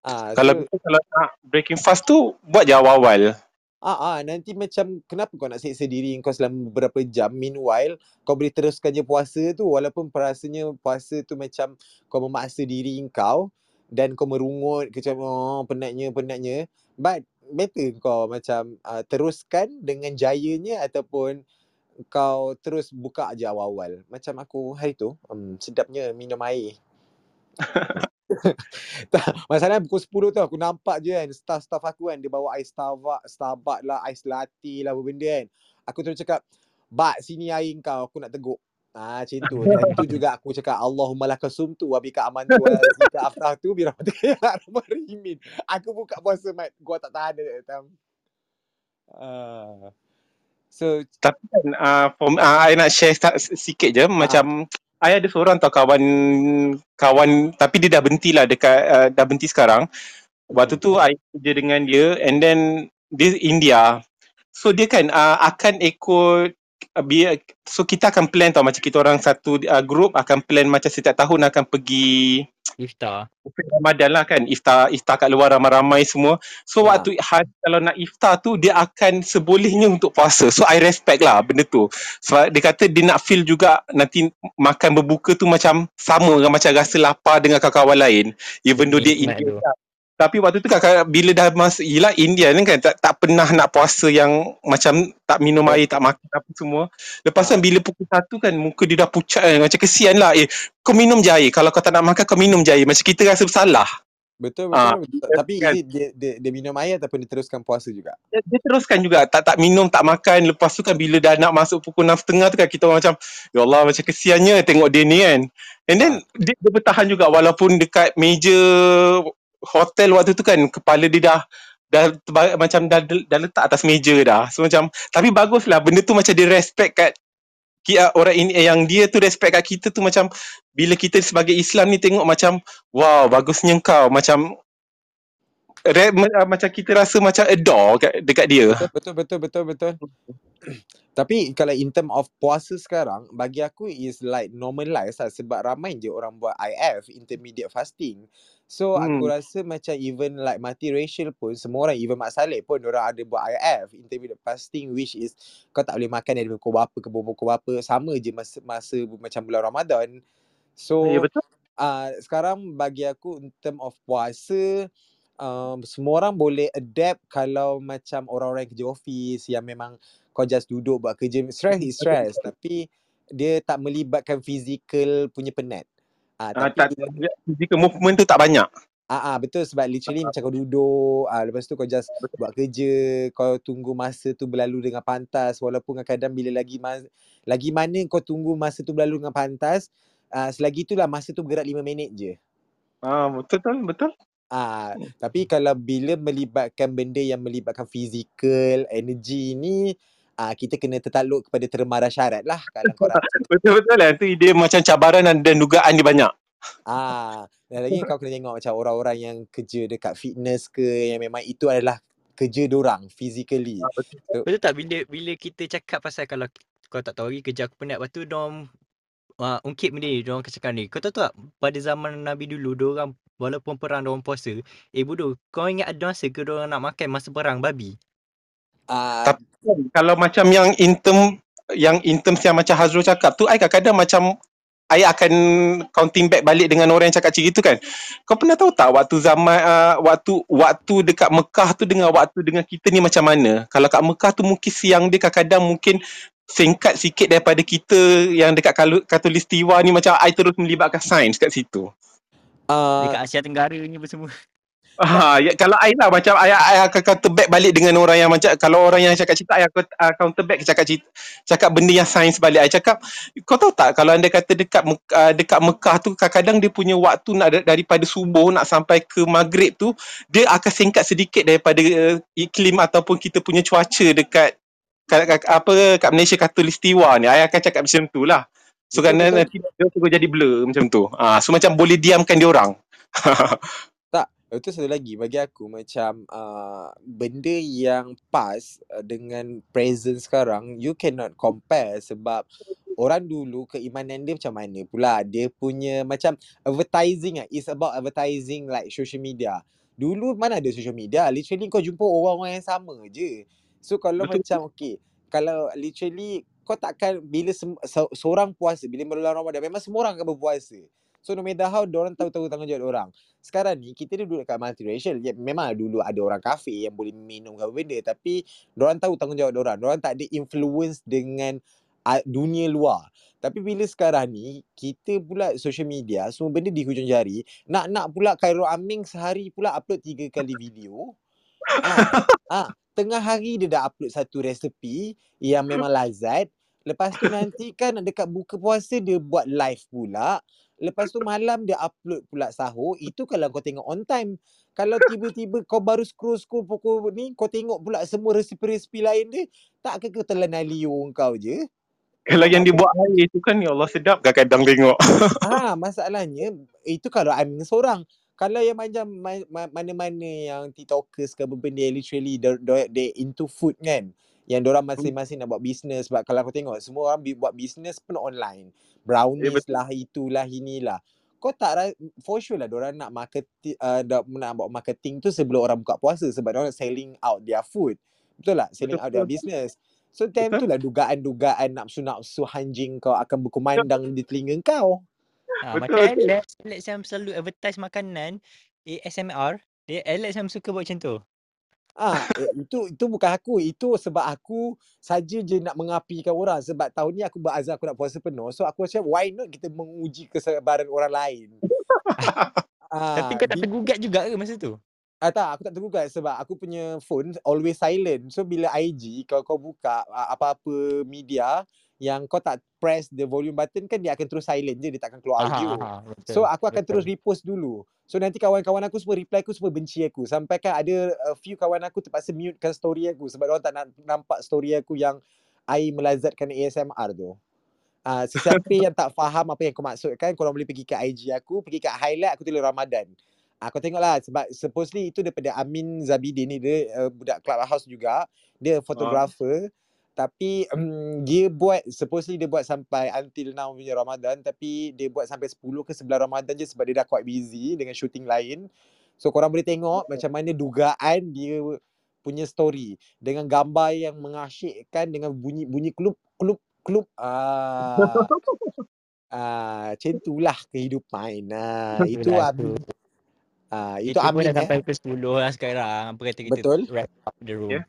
Ah, Kalau so, betul kalau nak breaking fast tu buat je awal-awal. Ah, ah, nanti macam kenapa kau nak seksa diri kau selama beberapa jam meanwhile kau boleh teruskan je puasa tu walaupun rasanya puasa tu macam kau memaksa diri kau dan kau merungut macam oh, penatnya penatnya but better kau macam uh, teruskan dengan jayanya ataupun kau terus buka je awal-awal macam aku hari tu um, sedapnya minum air tak, masalahnya pukul 10 tu aku nampak je kan staff-staff aku kan dia bawa ais Starbucks, Starbucks lah, ais latte lah apa benda kan. Aku terus cakap, "Bak, sini air kau, aku nak teguk." Ah, macam tu. Dan tu juga aku cakap, "Allahumma laka sumtu wa bika amantu wa zika aftah tu bi rahmatika ya arhamar rahimin." Aku buka puasa mat, gua tak tahan that time. So, Tapi kan uh, for, uh, I nak share sta- sikit je macam I ada seorang tau kawan kawan tapi dia dah berhenti lah dekat uh, dah berhenti sekarang. Waktu tu I kerja dengan dia and then dia India. So dia kan uh, akan ikut uh, so kita akan plan tau macam kita orang satu uh, group akan plan macam setiap tahun akan pergi Iftar. Ramadan lah kan iftar iftar kat luar ramai-ramai semua. So Ha. waktu hari kalau nak iftar tu dia akan sebolehnya untuk puasa. So I respect lah benda tu. Sebab dia kata dia nak feel juga nanti makan berbuka tu macam sama dengan macam rasa lapar dengan kawan-kawan lain. Even though dia India. Tapi waktu tu kakak bila dah masuk yelah India ni kan tak, tak pernah nak puasa yang macam tak minum air, tak makan apa semua. Lepas tu bila pukul satu kan muka dia dah pucat kan. Macam kesian lah. Eh kau minum je air. Kalau kau tak nak makan kau minum je air. Macam kita rasa bersalah. betul Ah, betul. betul. Tapi kan. is it dia, dia, dia minum air ataupun dia teruskan puasa juga? dia, dia teruskan juga tak tak minum tak makan lepas tu kan bila dah nak masuk pukul 6.30 tu kan kita orang macam ya Allah macam kesiannya tengok dia ni kan and then dia, dia bertahan juga walaupun dekat meja hotel waktu tu kan kepala dia dah dah terba- macam dah, dah letak atas meja dah. So macam tapi baguslah benda tu macam dia respect kat ah, orang ini yang dia tu respect kat kita tu macam bila kita sebagai Islam ni tengok macam wow bagusnya kau. Macam re, ma- macam kita rasa macam adore kat, dekat dia. Betul betul betul betul betul. Tapi kalau in term of puasa sekarang bagi aku is like normalize lah sebab ramai je orang buat IF intermediate fasting. So aku Hmm. rasa macam even like multiracial pun semua orang even Mak Saleh pun orang ada buat IF intermediate fasting which is kau tak boleh makan dari pukul berapa ke pukul berapa sama je masa masa macam bulan Ramadan. So Ya betul. uh, sekarang bagi aku in term of puasa um, semua orang boleh adapt kalau macam orang-orang kerja office yang memang kau just duduk buat kerja stress is stress tapi dia tak melibatkan fizikal punya penat. Ah Ah, tapi tak, dia physical movement tu tak banyak. ah, ah betul sebab literally macam kau duduk ah lepas tu kau just buat kerja kau tunggu masa tu berlalu dengan pantas walaupun kadang-kadang bila lagi mas- lagi mana kau tunggu masa tu berlalu dengan pantas ah selagi itulah masa tu bergerak 5 minit je. Ah, betul betul betul. Ah, tapi kalau bila melibatkan benda yang melibatkan fizikal, energi ni, ah kita kena tertakluk kepada terma dan syarat lah kalau kau nak. Betul betul lah. Tu dia macam cabaran dan, dan dugaan dia banyak. Ah, dan lagi kau kena tengok macam orang-orang yang kerja dekat fitness ke yang memang itu adalah kerja dorang physically. betul. So, Betul tak bila bila kita cakap pasal kalau kau tak tahu lagi kerja aku penat lepas tu dom uh, ungkit benda ni akan cakap ni. Kau tahu tak pada zaman Nabi dulu diorang walaupun perang diorang puasa. Eh bodoh kau ingat ada masa ke diorang nak makan masa perang babi? Ah Tapi kan, kalau macam yang in term yang in terms yang macam Hazrul cakap tu I kadang-kadang macam I akan counting back balik dengan orang yang cakap macam itu kan. Kau pernah tahu tak waktu zaman uh, waktu waktu dekat Mekah tu dengan waktu dengan kita ni macam mana? Kalau kat Mekah tu mungkin siang dia kadang-kadang mungkin singkat sikit daripada kita yang dekat Kalu- Katulistiwa ni macam I terus melibatkan sains kat situ. ah Dekat Asia Tenggara ni apa semua. Ah, ya, kalau I lah macam I, I akan counter back balik dengan orang yang macam kalau orang yang cakap cerita I akan uh, counter back cakap cerita, cakap benda yang sains balik. I cakap kau tahu tak kalau anda kata dekat uh, dekat Mekah tu kadang-kadang dia punya waktu nak da- daripada subuh nak sampai ke maghrib tu dia akan singkat sedikit daripada uh, iklim ataupun kita punya cuaca dekat kat, kat, apa kat Malaysia Katulistiwa ni. I akan cakap macam tu lah. So betul kerana betul. nanti dia suruh jadi blur macam tu. Ah, so macam boleh diamkan dia orang. Itu satu lagi bagi aku macam uh, benda yang pas uh, dengan present sekarang you cannot compare sebab orang dulu keimanan dia macam mana pula dia punya macam advertising ah is about advertising like social media. Dulu mana ada social media literally kau jumpa orang-orang yang sama je. So kalau Betul. macam okay, kalau literally kau takkan bila sem- se- seorang puasa, bila bulan Ramadan memang semua orang akan berpuasa. So no matter how orang tahu tahu tanggungjawab orang. Sekarang ni kita duduk kat multiracial. Ya, memang dulu ada orang kafir yang boleh minum apa benda tapi orang tahu tanggungjawab orang. Orang tak ada influence dengan uh, dunia luar. Tapi bila sekarang ni kita pula social media semua benda di hujung jari, nak-nak pula Khairul Aming sehari pula upload tiga kali video. Ah, ah, tengah hari dia dah upload satu resepi yang memang lazat. Lepas tu nanti kan dekat buka puasa dia buat live pula. Lepas tu malam dia upload pula sahur. Itu kalau kau tengok on time. Kalau tiba-tiba kau baru scroll-scroll pukul ni, kau tengok pula semua resipi-resipi lain dia, tak ke kau telan liu kau je? Kalau yang dia buat air tu kan ya Allah sedap kadang-kadang tengok. Ah, masalahnya itu kalau Amin seorang. Kalau yang macam ma- ma- mana-mana yang TikTokers ke apa benda literally they, they, they into food kan. Yang orang masing-masing nak buat bisnes sebab kalau aku tengok semua orang bi- buat bisnes pun online. Brownies betul. lah, itulah, inilah. Kau tak ra- for sure lah orang nak marketing uh, nak buat marketing tu sebelum orang buka puasa sebab orang selling out their food. Betul tak? Selling out their business. So time tu lah dugaan-dugaan nafsu-nafsu anjing kau akan berkumandang di telinga kau. Ha, macam Betul. Alex, Alex yang selalu advertise makanan ASMR, dia Alex yang suka buat macam tu. Ah, eh, itu itu bukan aku. Itu sebab aku saja je nak mengapikan orang sebab tahun ni aku berazam aku nak puasa penuh. So aku macam why not kita menguji kesabaran orang lain. Tapi Ah, kau tak tergugat juga ke masa tu? ah, tak, aku tak tergugat sebab aku punya phone always silent. So bila IG kalau kau buka ah, apa-apa media yang kau tak press the volume button kan dia akan terus silent je dia takkan keluar Aha, audio. aha, betul. So aku akan betul. terus repost dulu. So nanti kawan-kawan aku semua reply aku semua benci aku. Sampai kan ada a few kawan aku terpaksa mutekan story aku sebab orang tak nak nampak story aku yang I melazatkan ASMR tu. Ah, uh, sesiapa yang tak faham apa yang aku maksudkan, korang boleh pergi ke IG aku, pergi kat highlight aku tulis Ramadan. Ah, kau tengoklah sebab supposedly itu daripada Amin Zabidin ni dia uh, budak Clubhouse juga. Dia fotografer. Tapi um, dia buat supposedly dia buat sampai until now punya Ramadan tapi dia buat sampai 10 ke 11 Ramadan je sebab dia dah quite busy dengan shooting lain. So korang boleh tengok macam mana dugaan dia punya story dengan gambar yang mengasyikkan dengan bunyi bunyi klub klub klub ah ah macam itulah kehidupan. Ah itu Amin. tu. Ah itu pun Amin dah eh. sampai pukul 10 lah sekarang. Apa kata kita Betul. wrap up the room. Ya.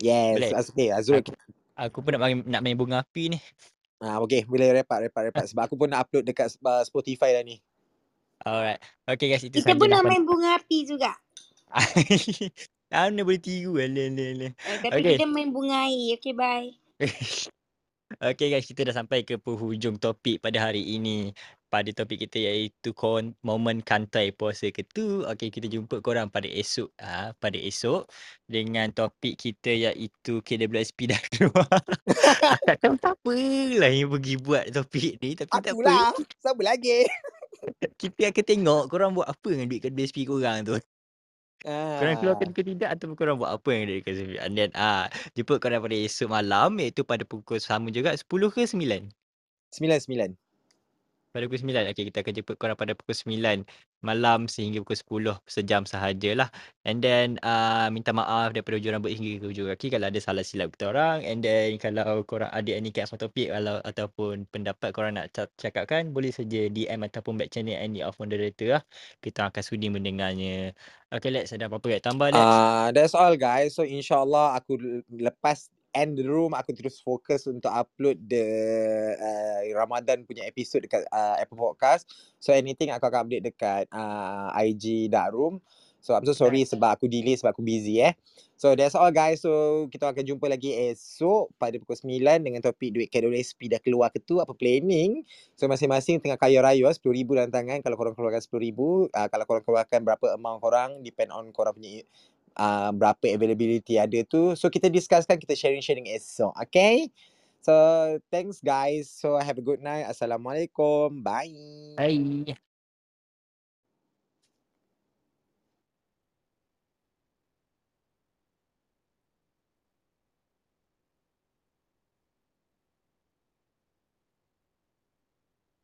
Yes, Boleh. as- okay. Aku, aku pun nak main, nak main bunga api ni. Ah okay, boleh repat repat repat sebab aku pun nak upload dekat uh, Spotify dah ni. Alright. Okay guys, itu Kita pun nak main bunga api juga. Mana boleh tiru ala ala ala. Eh, tapi Okay. kita main bunga air. Okay, bye. Okay guys, kita dah sampai ke penghujung topik pada hari ini. Pada topik kita iaitu kon momen kantai puasa ke-2. Okay, kita jumpa korang pada esok. Ah, pada esok dengan topik kita iaitu KWSP dah keluar. tak tahu siapa lah yang pergi buat topik ni tapi tak apa. Akulah. Siapa lagi? Kita akan tengok korang buat apa dengan duit KWSP korang tu. Korang Ah. keluarkan ke tidak ataupun korang buat apa yang duit KWSP. And then ah, jumpa korang pada esok malam iaitu pada pukul sama juga 10 ke 9? Sembilan sembilan. Pada pukul 9. Okay, kita akan jumpa korang pada pukul 9 malam sehingga pukul 10 sejam sahajalah. And then uh, minta maaf daripada hujung rambut hingga ke hujung kaki kalau ada salah silap kita orang. And then kalau korang ada any kind of topik kalau, ataupun pendapat korang nak ca- cakapkan boleh saja DM ataupun back channel any of moderator lah. Kita akan sudi mendengarnya. Okay Lex, ada apa-apa nak tambah? Ah, that's all guys. So insyaallah aku lepas end the room aku terus fokus untuk upload the uh, Ramadan punya episode dekat uh, Apple Podcast. So anything aku akan update dekat uh, IG Dark Room. So I'm so sorry sebab aku delay sebab aku busy eh. So that's all guys. So kita akan jumpa lagi esok pada pukul 9 dengan topik duit KWSP dah keluar ke tu apa planning. So masing-masing tengah kaya raya RM10,000 dalam tangan kalau korang keluarkan RM10,000 uh, kalau korang keluarkan berapa amount korang depend on korang punya uh, berapa availability ada tu. So kita discusskan kita sharing-sharing esok. Okay? So thanks guys. So have a good night. Assalamualaikum. Bye. Bye.